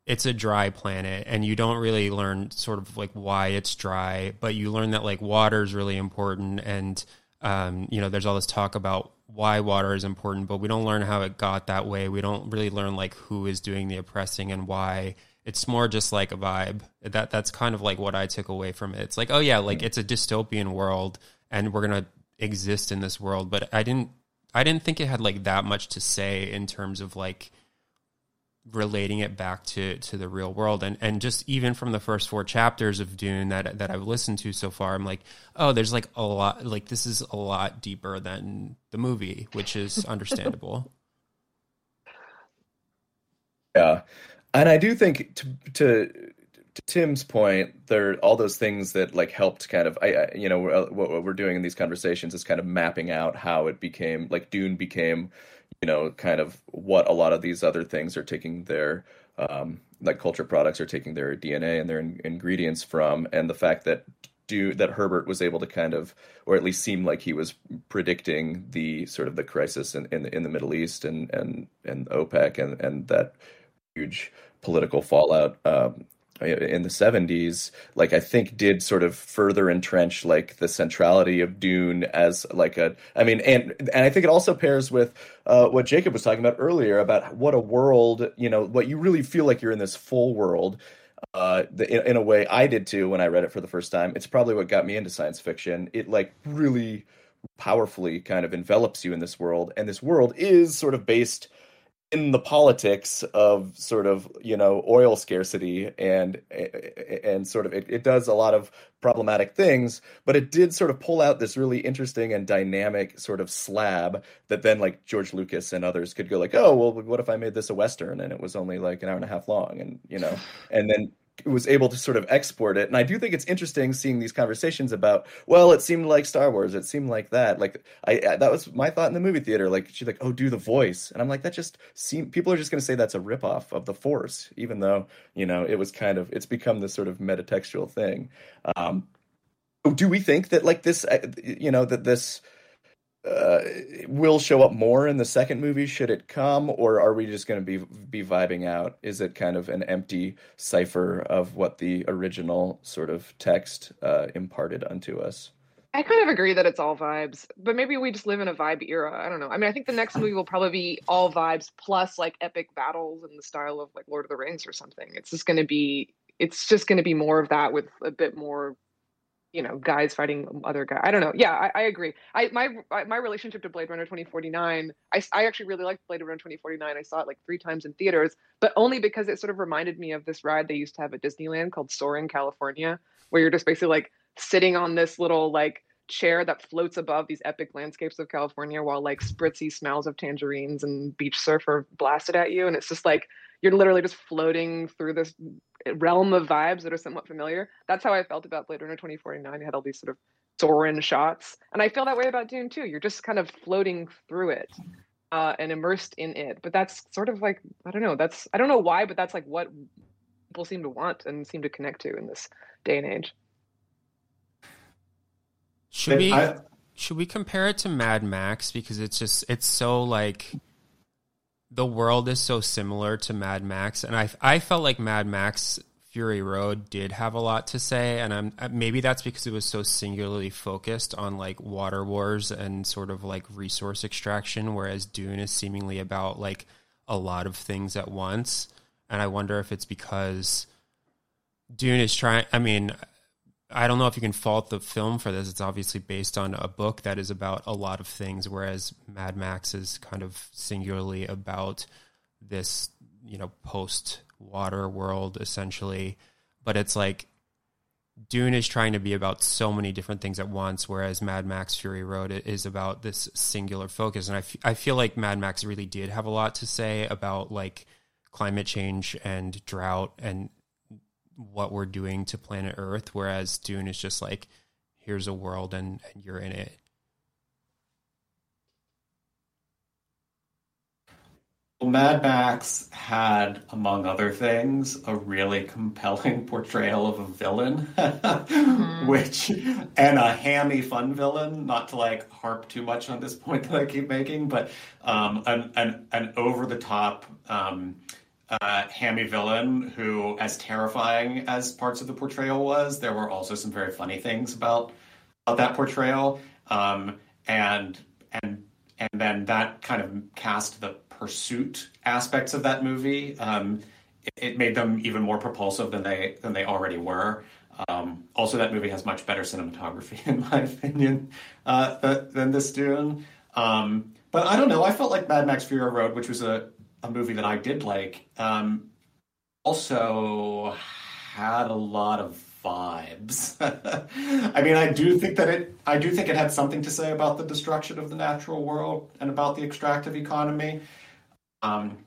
Speaker 2: it's a dry planet and you don't really learn sort of like why it's dry, but you learn that like water is really important and um, you know, there's all this talk about why water is important, but we don't learn how it got that way. We don't really learn like who is doing the oppressing and why. It's more just like a vibe. That that's kind of like what I took away from it. It's like, oh yeah, like it's a dystopian world and we're gonna exist in this world, but I didn't I didn't think it had like that much to say in terms of like relating it back to to the real world. And and just even from the first four chapters of Dune that that I've listened to so far I'm like oh there's like a lot like this is a lot deeper than the movie which is [laughs] understandable.
Speaker 1: Yeah. And I do think to to to Tim's point, there are all those things that like helped kind of, I, I you know, uh, what, what, we're doing in these conversations is kind of mapping out how it became, like Dune became, you know, kind of what a lot of these other things are taking their, um, like culture products are taking their DNA and their in- ingredients from, and the fact that do that Herbert was able to kind of, or at least seem like he was predicting the sort of the crisis in in, in the Middle East and and and OPEC and and that huge political fallout um, in the 70s like i think did sort of further entrench like the centrality of dune as like a i mean and and i think it also pairs with uh, what jacob was talking about earlier about what a world you know what you really feel like you're in this full world uh, in, in a way i did too when i read it for the first time. It's probably what got me into science fiction. It like really powerfully kind of envelops you in this world. And this world is sort of based in the politics of sort of you know oil scarcity and and sort of it, it does a lot of problematic things but it did sort of pull out this really interesting and dynamic sort of slab that then like george lucas and others could go like oh well what if i made this a western and it was only like an hour and a half long and you know and then was able to sort of export it. And I do think it's interesting seeing these conversations about, well, it seemed like Star Wars, it seemed like that. Like I, that was my thought in the movie theater. Like she's like, oh, do the voice, and I'm like, that just seem people are just going to say that's a ripoff of the Force, even though you know it was kind of it's become this sort of metatextual thing. Um, do we think that like this, uh, you know, that this uh, will show up more in the second movie should it come, or are we just going to be be vibing out? Is it kind of an empty cipher of what the original sort of text uh, imparted unto us?
Speaker 4: I kind of agree that it's all vibes, but maybe we just live in a vibe era. I don't know. I mean, I think the next movie will probably be all vibes plus like epic battles in the style of like Lord of the Rings or something. It's just going to be it's just going to be more of that with a bit more you know guys fighting other guys i don't know yeah i, I agree. I my my relationship to blade runner 2049 I, I actually really liked blade runner 2049 i saw it like three times in theaters but only because it sort of reminded me of this ride they used to have at disneyland called soaring california where you're just basically like sitting on this little like chair that floats above these epic landscapes of california while like spritzy smells of tangerines and beach surf are blasted at you and it's just like you're literally just floating through this realm of vibes that are somewhat familiar. That's how I felt about Blade Runner 2049. It had all these sort of Soarin' shots. And I feel that way about Dune too. You're just kind of floating through it uh, and immersed in it. But that's sort of like, I don't know, that's, I don't know why, but that's like what people seem to want and seem to connect to in this day and age.
Speaker 2: Should we, I, should we compare it to Mad Max? Because it's just, it's so like, the world is so similar to Mad Max, and I I felt like Mad Max Fury Road did have a lot to say, and I'm uh, maybe that's because it was so singularly focused on like water wars and sort of like resource extraction, whereas Dune is seemingly about like a lot of things at once. and I wonder if it's because Dune is trying. I mean, I don't know if you can fault the film for this. It's obviously based on a book that is about a lot of things, whereas Mad Max is kind of singularly about this, you know, post water world essentially. But it's like Dune is trying to be about so many different things at once, whereas Mad Max Fury Road is about this singular focus. And I, f- I feel like Mad Max really did have a lot to say about like climate change and drought and what we're doing to planet Earth, whereas Dune is just like, here's a world and, and you're in it.
Speaker 5: Well, Mad Max had, among other things, a really [laughs] compelling portrayal of a villain, mm-hmm. [laughs] which, and a hammy, fun villain. Not to like harp too much on this point [laughs] that I keep making, but um, an, an, an over the top um, uh, hammy villain who, as terrifying as parts of the portrayal was, there were also some very funny things about about that portrayal, um, and and and then that kind of cast the pursuit aspects of that movie. Um, it, it, made them even more propulsive than they than they already were. Um, also, that movie has much better cinematography, [laughs] in my opinion, uh, than this Dune. Um, but I don't know. I felt like Mad Max Fury Road, which was a a movie that I did like. Um, also had a lot of vibes. [laughs] I mean, I do think that it. I do think it had something to say about the destruction of the natural world and about the extractive economy. Um,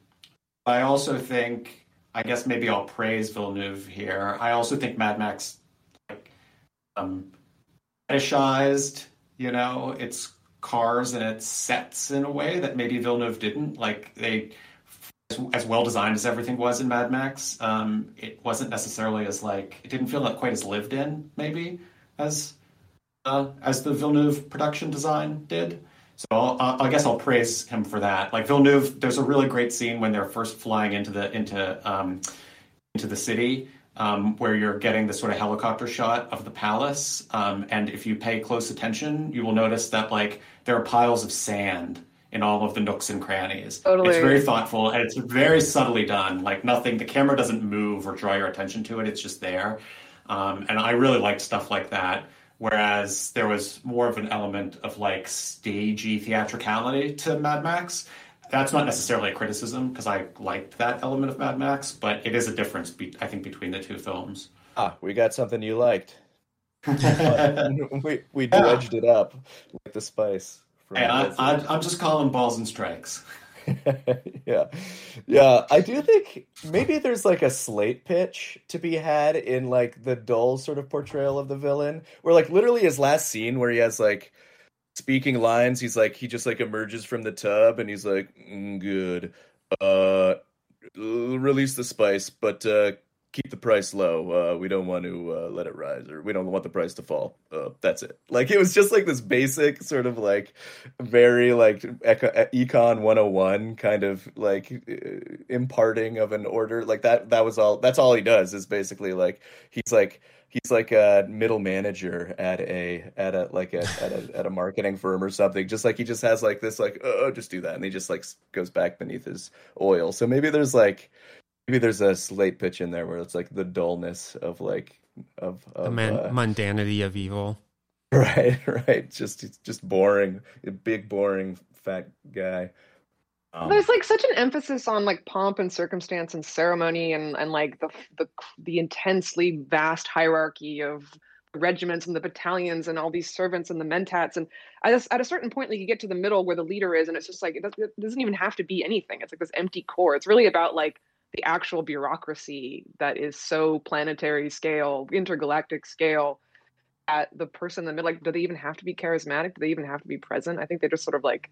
Speaker 5: I also think. I guess maybe I'll praise Villeneuve here. I also think Mad Max, like, um, fetishized. You know, its cars and its sets in a way that maybe Villeneuve didn't. Like they as well designed as everything was in Mad Max, um, it wasn't necessarily as like it didn't feel like quite as lived in maybe as uh, as the Villeneuve production design did. So I'll, i guess I'll praise him for that. Like Villeneuve, there's a really great scene when they're first flying into the into um, into the city. Um, where you're getting the sort of helicopter shot of the palace, um, and if you pay close attention, you will notice that like there are piles of sand in all of the nooks and crannies. Totally. It's very thoughtful and it's very subtly done. Like nothing, the camera doesn't move or draw your attention to it. It's just there. Um, and I really liked stuff like that. Whereas there was more of an element of like stagey theatricality to Mad Max. That's not necessarily a criticism because I liked that element of Mad Max, but it is a difference, be- I think, between the two films.
Speaker 1: Ah, we got something you liked. [laughs] we we dredged yeah. it up like the spice.
Speaker 5: Hey, I, am just calling balls and strikes. [laughs]
Speaker 1: yeah, yeah. I do think maybe there's like a slate pitch to be had in like the dull sort of portrayal of the villain, where like literally his last scene where he has like speaking lines, he's like he just like emerges from the tub and he's like, mm, "Good, uh, release the spice, but uh, keep the price low. Uh, we don't want to uh, let it rise, or we don't want the price to fall. Uh, that's it. Like it was just like this basic sort of like very like eco- econ 101 kind of like uh, imparting of an order. Like that. That was all. That's all he does is basically like he's like he's like a middle manager at a at a like a, at a at a marketing firm or something. Just like he just has like this like oh just do that, and he just like goes back beneath his oil. So maybe there's like maybe there's a slate pitch in there where it's like the dullness of like of, of
Speaker 2: the man- uh, mundanity of evil. [laughs]
Speaker 1: Right, right. Just just boring, a big boring fat guy.
Speaker 4: Um, There's like such an emphasis on like pomp and circumstance and ceremony and and like the the the intensely vast hierarchy of regiments and the battalions and all these servants and the mentats and at a, at a certain point like you get to the middle where the leader is and it's just like it doesn't, it doesn't even have to be anything it's like this empty core it's really about like the actual bureaucracy that is so planetary scale, intergalactic scale, at the person in the middle. Like, do they even have to be charismatic? Do they even have to be present? I think they just sort of like,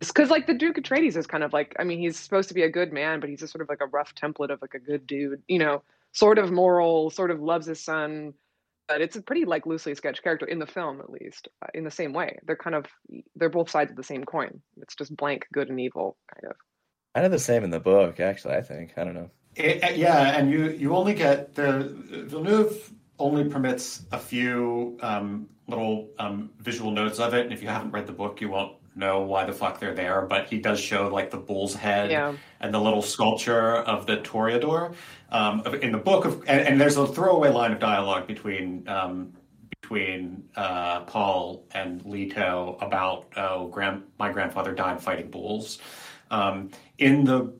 Speaker 4: because like the Duke Atreides is kind of like, I mean, he's supposed to be a good man, but he's just sort of like a rough template of like a good dude, you know, sort of moral, sort of loves his son. But it's a pretty like loosely sketched character in the film, at least, uh, in the same way. They're kind of they're both sides of the same coin. It's just blank good and evil, kind of.
Speaker 1: Kind of the same in the book, actually. I think I don't know.
Speaker 5: It, yeah, and you you only get the Villeneuve only permits a few um, little um, visual notes of it, and if you haven't read the book, you won't know why the fuck they're there, but he does show like the bull's head
Speaker 4: Yeah.
Speaker 5: and the little sculpture of the Toreador um, in the book. Of, and, and there's a throwaway line of dialogue between um, between uh, Paul and Leto about oh, grand, my grandfather died fighting bulls. Um, in the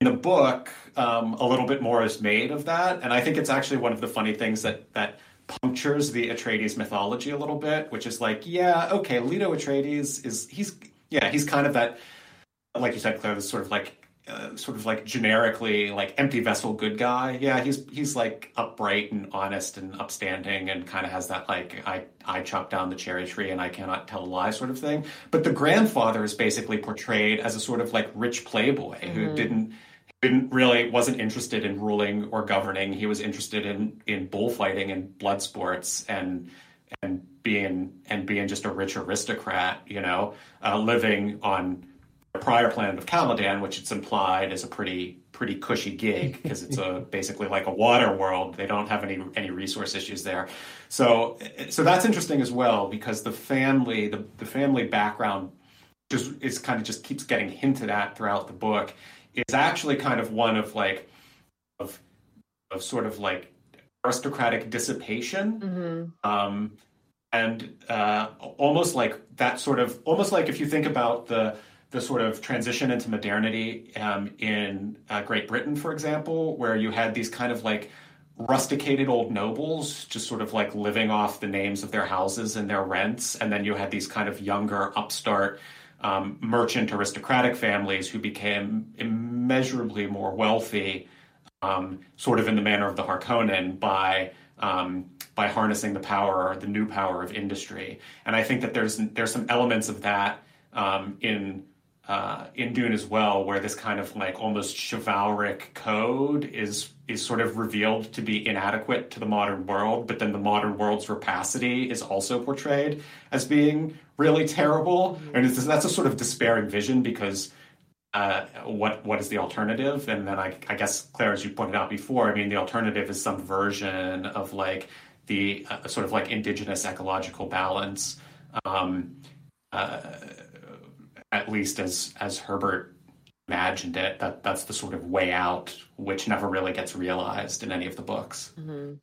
Speaker 5: in the book, um, a little bit more is made of that, and I think it's actually one of the funny things that that punctures the Atreides mythology a little bit, which is like, yeah, okay, Leto Atreides is he's yeah he's kind of that, like you said, Claire, this sort of like. Uh, sort of like generically like empty vessel good guy yeah he's he's like upright and honest and upstanding and kind of has that like i i chopped down the cherry tree and i cannot tell a lie sort of thing but the grandfather is basically portrayed as a sort of like rich playboy who didn't didn't really wasn't interested in ruling or governing. He was interested in in bullfighting and blood sports and and being and being just a rich aristocrat. You know, uh, living on prior planet of Caladan, which it's implied is a pretty pretty cushy gig because it's a [laughs] basically like a water world. They don't have any any resource issues there. So so that's interesting as well because the family the the family background just is kind of just keeps getting hinted at throughout the book is actually kind of one of like of of sort of like aristocratic dissipation
Speaker 4: Mm-hmm.
Speaker 5: um, and uh, almost like that sort of almost like if you think about the the sort of transition into modernity um, in uh, Great Britain, for example, where you had these kind of like rusticated old nobles just sort of like living off the names of their houses and their rents, and then you had these kind of younger upstart um, merchant aristocratic families who became immeasurably more wealthy, um, sort of in the manner of the Harkonnen by um, by harnessing the power, the new power of industry. And I think that there's there's some elements of that um, in uh, in Dune as well, where this kind of like almost chivalric code is is sort of revealed to be inadequate to the modern world, but then the modern world's rapacity is also portrayed as being really terrible, and that's a sort of despairing vision because uh, what what is the alternative? And then I, I guess Claire, as you pointed out before, I mean the alternative is some version of like the uh, sort of like indigenous ecological balance. Um, uh, at least as as Herbert imagined it, that that's the sort of way out, which never really gets realized in any of the books.
Speaker 4: Mm-hmm.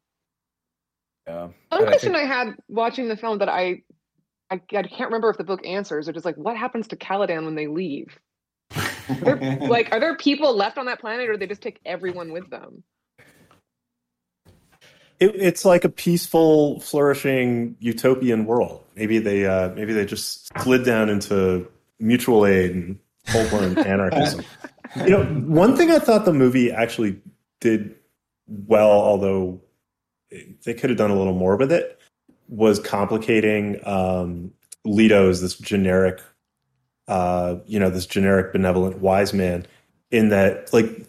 Speaker 1: Yeah.
Speaker 4: One
Speaker 1: And I
Speaker 4: question
Speaker 1: think-
Speaker 4: I had watching the film that I, I I can't remember if the book answers, or just like what happens to Caladan when they leave? Are there, [laughs] like, are there people left on that planet, or they just take everyone with them?
Speaker 3: It, it's like a peaceful, flourishing utopian world. Maybe they uh, maybe they just slid down into mutual aid and full [laughs] blown anarchism. You know, one thing I thought the movie actually did well, although they could have done a little more with it, was complicating um, Leto as this generic, uh, you know, this generic benevolent wise man. In that, like,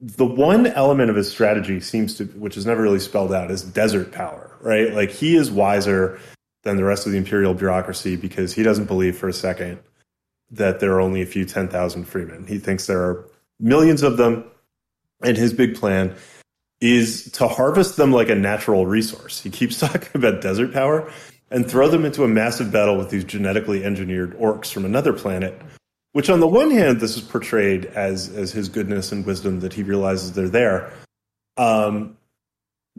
Speaker 3: the one element of his strategy seems to, which is never really spelled out, is desert power, right? Like, he is wiser than the rest of the imperial bureaucracy because he doesn't believe for a second that there are only a few 10,000 Fremen. He thinks there are millions of them, and his big plan is to harvest them like a natural resource. He keeps [laughs] talking about desert power and throw them into a massive battle with these genetically engineered orcs from another planet. Which, on the one hand, this is portrayed as as his goodness and wisdom that he realizes they're there, um,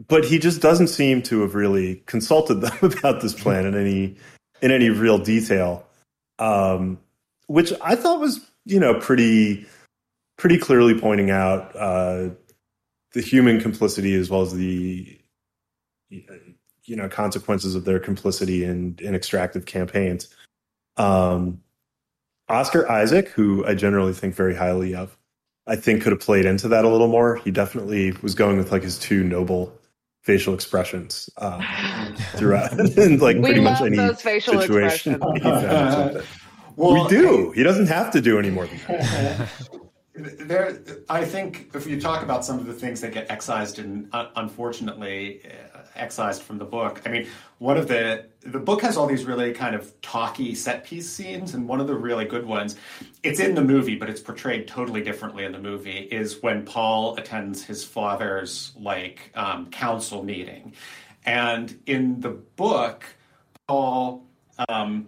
Speaker 3: but he just doesn't seem to have really consulted [laughs] them about this plan in any in any real detail, um, which I thought was you know pretty pretty clearly pointing out uh, the human complicity as well as the you know consequences of their complicity in in extractive campaigns. Um, Oscar Isaac, who I generally think very highly of, I think could have played into that a little more. He definitely was going with like his two noble facial expressions um, throughout, [laughs] and like
Speaker 4: We
Speaker 3: pretty much any
Speaker 4: those facial
Speaker 3: situation
Speaker 4: expressions. [laughs]
Speaker 3: he found himself in.
Speaker 5: Well,
Speaker 3: we do. He doesn't have to do any more than that. [laughs]
Speaker 5: There, I think if you talk about some of the things that get excised and uh, unfortunately uh, excised from the book, I mean, one of the the book has all these really kind of talky set piece scenes, and one of the really good ones, it's in the movie, but it's portrayed totally differently in the movie, is when Paul attends his father's like um, council meeting, and in the book, Paul. Um,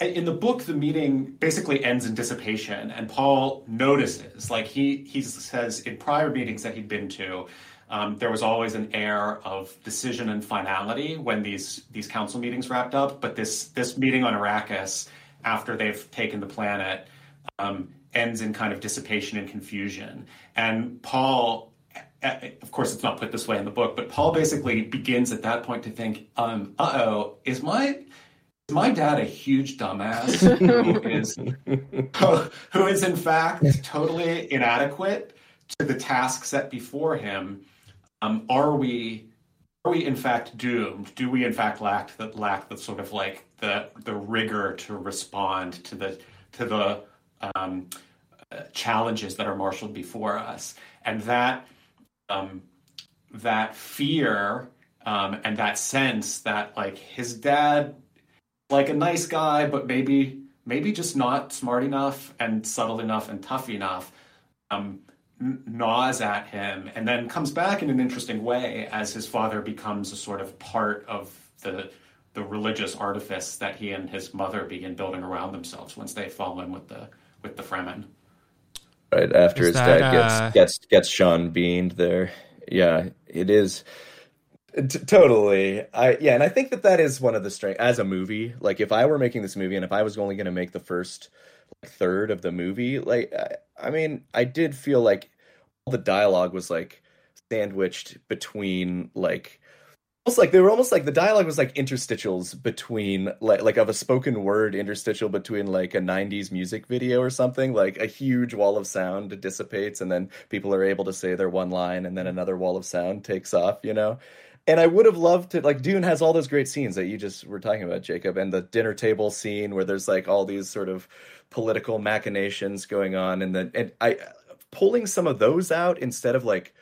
Speaker 5: in the book, the meeting basically ends in dissipation, and Paul notices, like he he says in prior meetings that he'd been to, um, there was always an air of decision and finality when these these council meetings wrapped up. But this this meeting on Arrakis, after they've taken the planet, um, ends in kind of dissipation and confusion. And Paul, of course, it's not put this way in the book, but Paul basically begins at that point to think, um, "Uh oh, is my my dad a huge dumbass [laughs] who is who is in fact totally inadequate to the task set before him? Um, are we are we in fact doomed? Do we in fact lack the lack the sort of like the the rigor to respond to the to the um, uh, challenges that are marshaled before us, and that um, that fear um, and that sense that like his dad like a nice guy, but maybe maybe just not smart enough and subtle enough and tough enough. Um, gnaws at him and then comes back in an interesting way as his father becomes a sort of part of the the religious artifice that he and his mother begin building around themselves once they fall in with the with the Fremen.
Speaker 1: Right after is his that, dad gets uh... gets gets Sean beamed there. Yeah, it is. T- totally. I yeah, and I think that that is one of the strengths as a movie. Like if I were making this movie and if I was only going to make the first like, third of the movie, like I, I mean, I did feel like all the dialogue was like sandwiched between like almost like they were almost like the dialogue was like interstitials between like like of a spoken word interstitial between like a 90s music video or something like a huge wall of sound dissipates and then people are able to say their one line and then another wall of sound takes off you know and I would have loved to like Dune has all those great scenes that you just were talking about, Jacob, and the dinner table scene where there's like all these sort of political machinations going on, and then and I pulling some of those out instead of like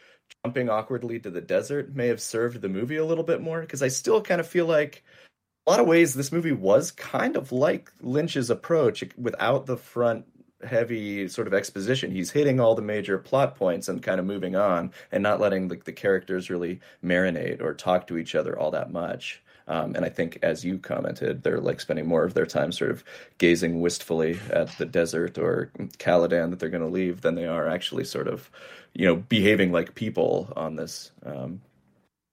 Speaker 1: jumping awkwardly to the desert may have served the movie a little bit more because I still kind of feel like a lot of ways this movie was kind of like Lynch's approach without the front heavy sort of exposition. He's hitting all the major plot points and kind of moving on and not letting the, the characters really marinate or talk to each other all that much. Um, and I think, as you commented, they're like spending more of their time sort of gazing wistfully at the desert or Caladan that they're going to leave than they are actually sort of, you know, behaving like people on this um,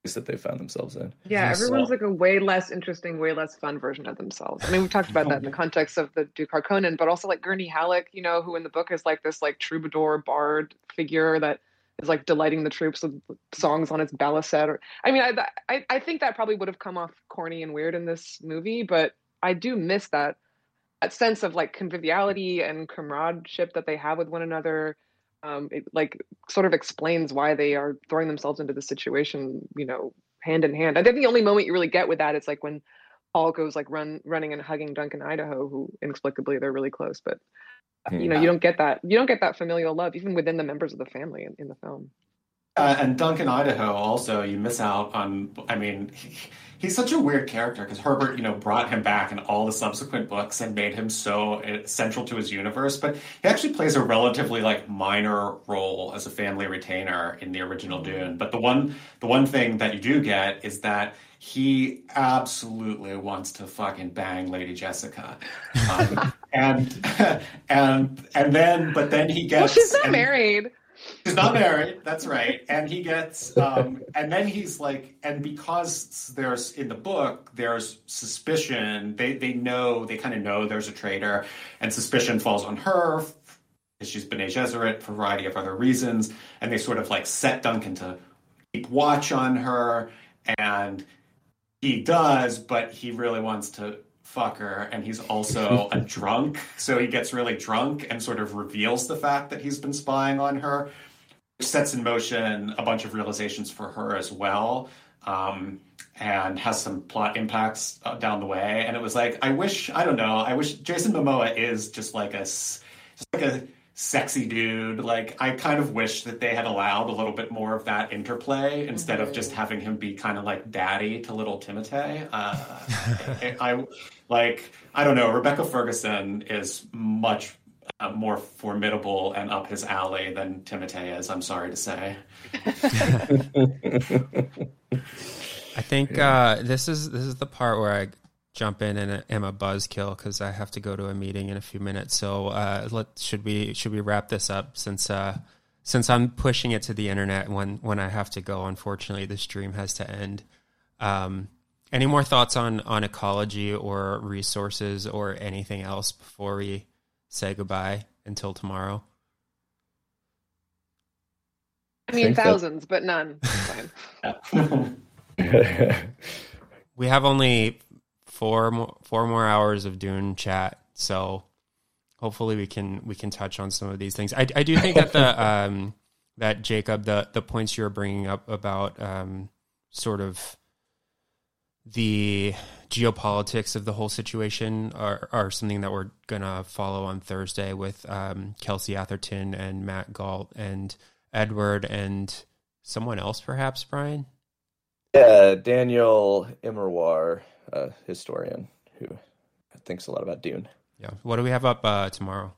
Speaker 1: that they found themselves in.
Speaker 4: Yeah, everyone's like a way less interesting, way less fun version of themselves. I mean, we've talked about that in the [laughs] context of the Duke Harkonnen, but also like Gurney Halleck, you know, who in the book is like this like troubadour bard figure that is like delighting the troops with songs on its baliset. Or I mean, I, I I think that probably would have come off corny and weird in this movie, but I do miss that that sense of like conviviality and comradeship that they have with one another um, it like sort of explains why they are throwing themselves into the situation, you know, hand in hand. I think the only moment you really get with that is like when Paul goes like run running and hugging Duncan Idaho, who inexplicably they're really close, but you know, you don't get that you don't get that familial love even within the members of the family in, in the film.
Speaker 5: Uh, and Duncan Idaho also, you miss out on. I mean, he, [laughs] he's such a weird character because Herbert, you know, brought him back in all the subsequent books and made him so uh, central to his universe. But he actually plays a relatively like minor role as a family retainer in the original Dune. But the one, the one thing that you do get is that he absolutely wants to fucking bang Lady Jessica, um, [laughs] and [laughs] and and then, but then he gets. Well,
Speaker 4: she's not
Speaker 5: and,
Speaker 4: married.
Speaker 5: He's not married. That's right. And he gets, um, and then he's like, and because there's in the book, there's suspicion. They they know they kind of know there's a traitor, and suspicion falls on her. Because she's Bene Gesserit for a variety of other reasons, and they sort of like set Duncan to keep watch on her, and he does, but he really wants to fucker and he's also a [laughs] drunk so he gets really drunk and sort of reveals the fact that he's been spying on her sets in motion a bunch of realizations for her as well um, and has some plot impacts uh, down the way and it was like i wish i don't know i wish jason momoa is just like a just like a sexy dude. Like I kind of wish that they had allowed a little bit more of that interplay instead of just having him be kind of like daddy to little Timothée. Uh, [laughs] I, I, like I don't know. Rebecca Ferguson is much uh, more formidable and up his alley than Timothée is. I'm sorry to say. [laughs]
Speaker 2: I think uh, this is this is the part where I jump in and am a buzzkill because I have to go to a meeting in a few minutes. So uh, let should we should we wrap this up since uh, since I'm pushing it to the internet when when I have to go. Unfortunately, this stream has to end. Um, any more thoughts on on ecology or resources or anything else before we say goodbye until tomorrow?
Speaker 4: I mean, thousands, but none. [laughs] [laughs]
Speaker 2: we have only four more, four more hours of Dune chat, so hopefully we can we can touch on some of these things. I, I do think that the [laughs] um, that Jacob the the points you're bringing up about um, sort of the geopolitics of the whole situation are, are something that we're gonna follow on Thursday with um, Kelsey Atherton and Matt Gault and Edward and someone else, perhaps Brian.
Speaker 1: Yeah, Daniel Immerwahr, a historian who thinks a lot about Dune.
Speaker 2: Yeah. What do we have up uh, tomorrow?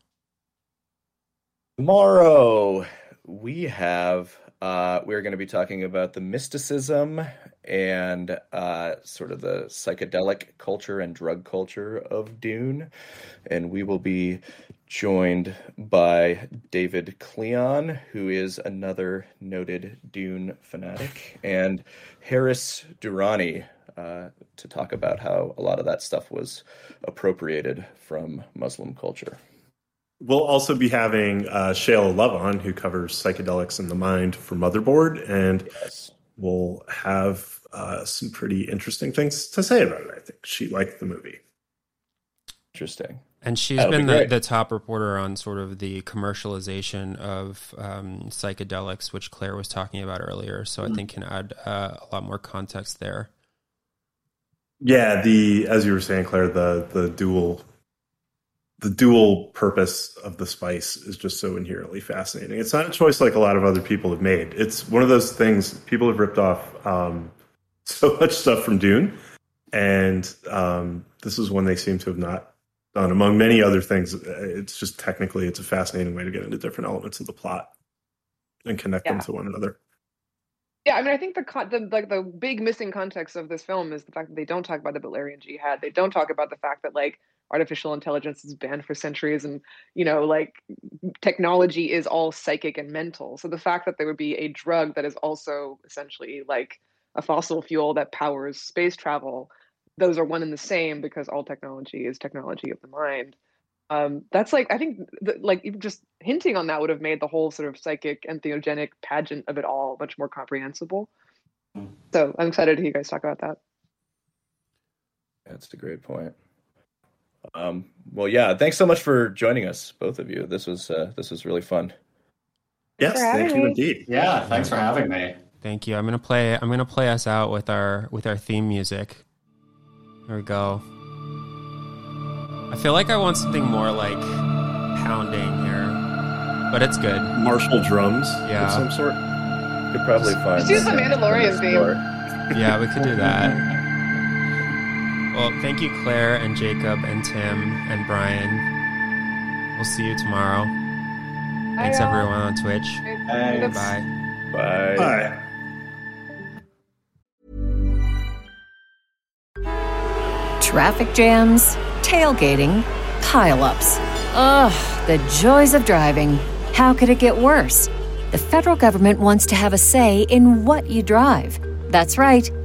Speaker 1: Tomorrow we have uh, we're going to be talking about the mysticism and uh, sort of the psychedelic culture and drug culture of Dune, and we will be joined by David Cleon, who is another noted Dune fanatic, and Haris Durrani uh, to talk about how a lot of that stuff was appropriated from Muslim culture.
Speaker 3: We'll also be having uh, Shayla Love on, who covers psychedelics in the mind for Motherboard, and yes. We'll have uh, some pretty interesting things to say about it. I think she liked the movie.
Speaker 1: Interesting.
Speaker 2: And she's That'll been be the, the, top reporter on sort of the commercialization of um, psychedelics, which Claire was talking about earlier. So mm-hmm. I think can add uh, a lot more context there.
Speaker 3: Yeah, the as you were saying, Claire, the the dual the dual purpose of the spice is just so inherently fascinating. It's not a choice like a lot of other people have made. It's one of those things people have ripped off um, [laughs] so much stuff from Dune, and um, this is one they seem to have not done. Among many other things, it's just technically it's a fascinating way to get into different elements of the plot and connect yeah. them to one another.
Speaker 4: Yeah, I mean, I think the, the like the big missing context of this film is the fact that they don't talk about the Butlerian jihad. They don't talk about the fact that like artificial intelligence is banned for centuries and you know like technology is all psychic and mental. So the fact that there would be a drug that is also essentially like a fossil fuel that powers space travel those are one and the same because all technology is technology of the mind. Um, that's like i think the, like even just hinting on that would have made the whole sort of psychic entheogenic pageant of it all much more comprehensible. Hmm. so i'm excited to hear you guys talk about that.
Speaker 1: That's a great point um, well, yeah. Thanks so much for joining us, both of you. This was uh, this was really fun.
Speaker 3: Yes, thank you indeed.
Speaker 5: Yeah, thanks for having me.
Speaker 2: Thank you. I'm gonna play. I'm gonna play us out with our with our theme music. Here we go. I feel like I want something more like pounding here, but it's good.
Speaker 3: Martial drums,
Speaker 2: yeah,
Speaker 3: of some sort.
Speaker 1: Could probably find.
Speaker 4: Just use the Mandalorian theme.
Speaker 2: Yeah, we could do that. Well, thank you, Claire and Jacob and Tim and Brian. We'll see you tomorrow. Bye, Thanks, y'all. everyone on Twitch.
Speaker 1: Thanks.
Speaker 2: Bye.
Speaker 1: Bye.
Speaker 3: Bye.
Speaker 7: Traffic jams, tailgating, pileups. Ugh, the joys of driving. How could it get worse? The federal government wants to have a say in what you drive. That's right.